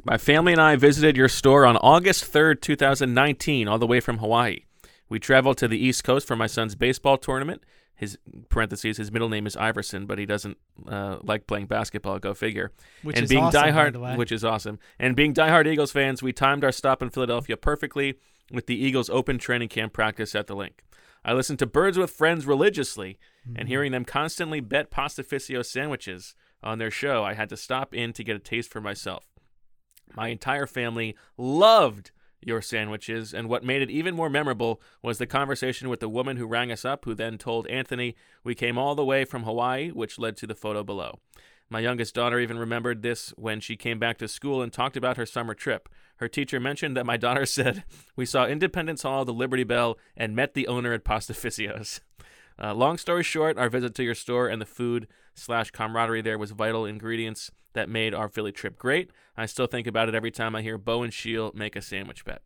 My family and I visited your store on August 3rd, 2019, all the way from Hawaii. We traveled to the East Coast for my son's baseball tournament. His parentheses, his middle name is Iverson, but he doesn't uh, like playing basketball. Go figure. Which and is being awesome, diehard, which is awesome. And being diehard Eagles fans, we timed our stop in Philadelphia perfectly with the Eagles' open training camp practice at the Linc. I listened to Birds with Friends religiously, Mm-hmm. and hearing them constantly bet pastificio sandwiches on their show, I had to stop in to get a taste for myself. My entire family loved your sandwiches, and what made it even more memorable was the conversation with the woman who rang us up, who then told Anthony we came all the way from Hawaii, which led to the photo below. My youngest daughter even remembered this when she came back to school and talked about her summer trip. Her teacher mentioned that my daughter said, We saw Independence Hall, the Liberty Bell, and met the owner at Pastificios. Uh, long story short, our visit to your store and the food slash camaraderie there was vital ingredients that made our Philly trip great. I still think about it every time I hear Bo and Sheil make a sandwich bet.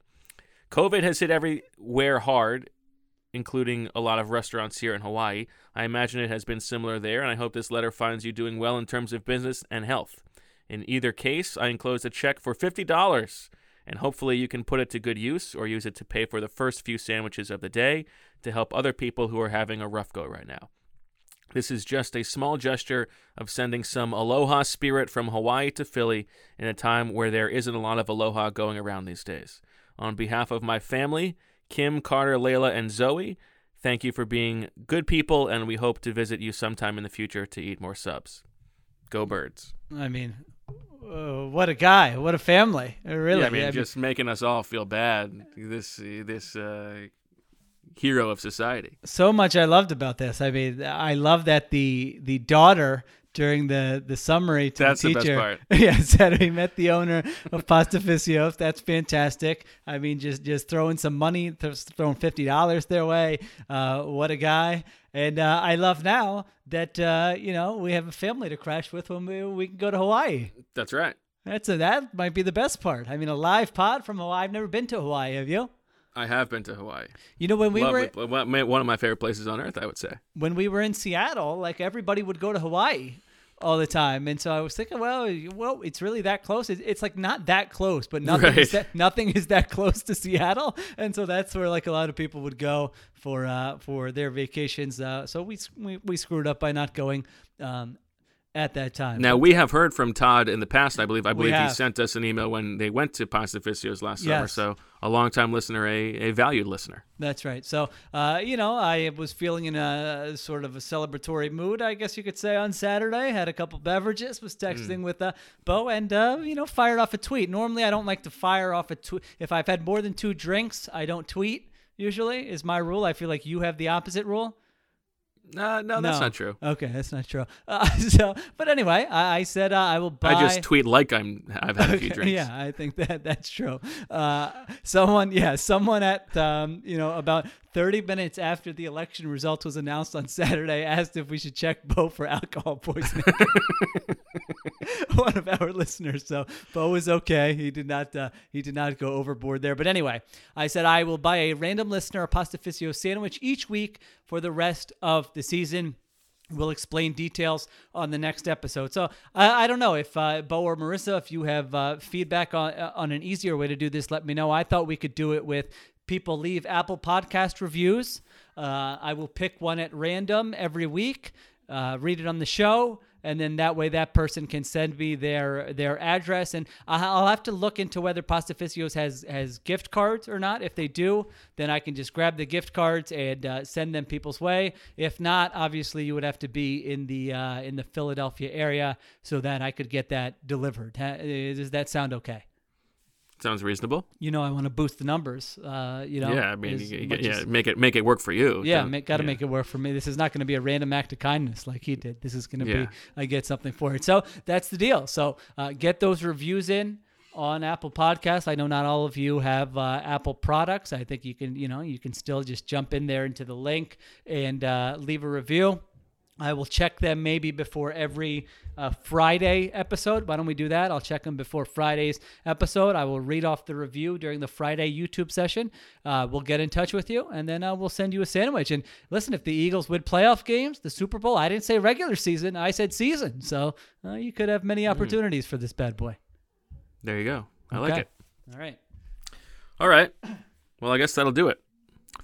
COVID has hit everywhere hard, including a lot of restaurants here in Hawaii. I imagine it has been similar there, and I hope this letter finds you doing well in terms of business and health. In either case, I enclosed a check for $50, and hopefully you can put it to good use or use it to pay for the first few sandwiches of the day to help other people who are having a rough go right now. This is just a small gesture of sending some aloha spirit from Hawaii to Philly in a time where there isn't a lot of aloha going around these days. On behalf of my family, Kim, Carter, Layla, and Zoe, thank you for being good people, and we hope to visit you sometime in the future to eat more subs. Go birds. I mean, uh, what a guy! What a family! Uh, Really, Yeah, I mean, I mean, just making us all feel bad. This this uh, hero of society. so much I loved about this. I mean, I love that the the daughter during the the summary to That's the the best teacher, part. yeah, said we met the owner of Pastificios. That's fantastic. I mean, just just throwing some money, th- throwing fifty dollars their way. Uh, what a guy! And uh, I love now that uh, you know we have a family to crash with when we we can go to Hawaii. That's right. That's a, that might be the best part. I mean, a live pod from Hawaii. I've never been to Hawaii. Have you? I have been to Hawaii. You know when we Love were. One of my favorite places on earth, I would say. when we were in Seattle, like everybody would go to Hawaii all the time, and so I was thinking, well, well, it's really that close. It's, it's like not that close, but nothing is that nothing is that close to Seattle, and so that's where like a lot of people would go for uh, for their vacations. Uh, so we, we we screwed up by not going um, at that time. Now we have heard from Todd in the past. I believe. I believe he sent us an email when they went to Pastificio's last summer. So a longtime listener, a, a valued listener. That's right. So, uh, you know, I was feeling in a sort of a celebratory mood, I guess you could say, on Saturday. Had a couple beverages, was texting with uh, Bo, and, uh, you know, fired off a tweet. Normally, I don't like to fire off a tweet. If I've had more than two drinks, I don't tweet, usually, is my rule. I feel like you have the opposite rule. Uh, no, that's not true. Okay, that's not true. Uh, so, but anyway, I, I said uh, I will buy. I just tweet like I'm. I've had a few drinks. Yeah, I think that that's true. Uh, someone, yeah, someone at um, you know about 30 minutes after the election result was announced on Saturday asked if we should check Bo for alcohol poisoning. One of our listeners. So Bo was okay. He did not. Uh, he did not go overboard there. But anyway, I said I will buy a random listener a pastificio sandwich each week for the rest of the season. We'll explain details on the next episode. So I, I don't know if uh, Bo or Marissa, if you have uh, feedback on uh, on an easier way to do this, let me know. I thought we could do it with people leave Apple Podcast reviews. Uh, I will pick one at random every week. Uh, read it on the show, and then that way that person can send me their their address, and I'll have to look into whether Pastificios has has gift cards or not. If they do, then I can just grab the gift cards and uh, send them people's way. If not, obviously you would have to be in the uh, in the Philadelphia area so that I could get that delivered. Does that sound okay? Sounds reasonable. You know, I want to boost the numbers. Uh, you know, yeah, I mean, you, you, yeah, as- make it make it work for you. yeah, make, got to yeah. make it work for me. This is not going to be a random act of kindness like he did. This is going to Yeah. be I get something for it. So that's the deal. So uh, get those reviews in on Apple Podcasts. I know not all of you have uh, Apple products. I think you can, you know, you can still just jump in there into the link and uh, leave a review. I will check them maybe before every uh, Friday episode. Why don't we do that? I'll check them before Friday's episode. I will read off the review during the Friday YouTube session. Uh, we'll get in touch with you, and then uh, we'll send you a sandwich. And listen, if the Eagles win playoff games, the Super Bowl, I didn't say regular season, I said season. So uh, you could have many opportunities for this bad boy. There you go. I like it. All right. All right. Well, I guess that'll do it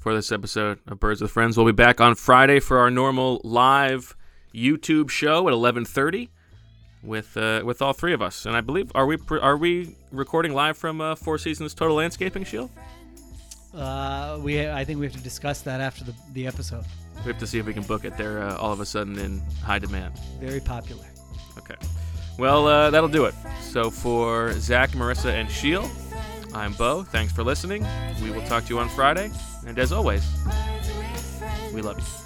for this episode of Birds with Friends. We'll be back on Friday for our normal live YouTube show at 11:30 with uh, with all three of us. And I believe are we pr- are we recording live from uh, Four Seasons Total Landscaping Sheil? Uh, we I think we have to discuss that after the, the episode. We have to see if we can book it. They're uh, all of a sudden in high demand. Very popular. Okay. Well, uh, that'll do it. So for Zach, Marissa, and Sheil, I'm Bo. Thanks for listening. We will talk to you on Friday. And as always, we love you.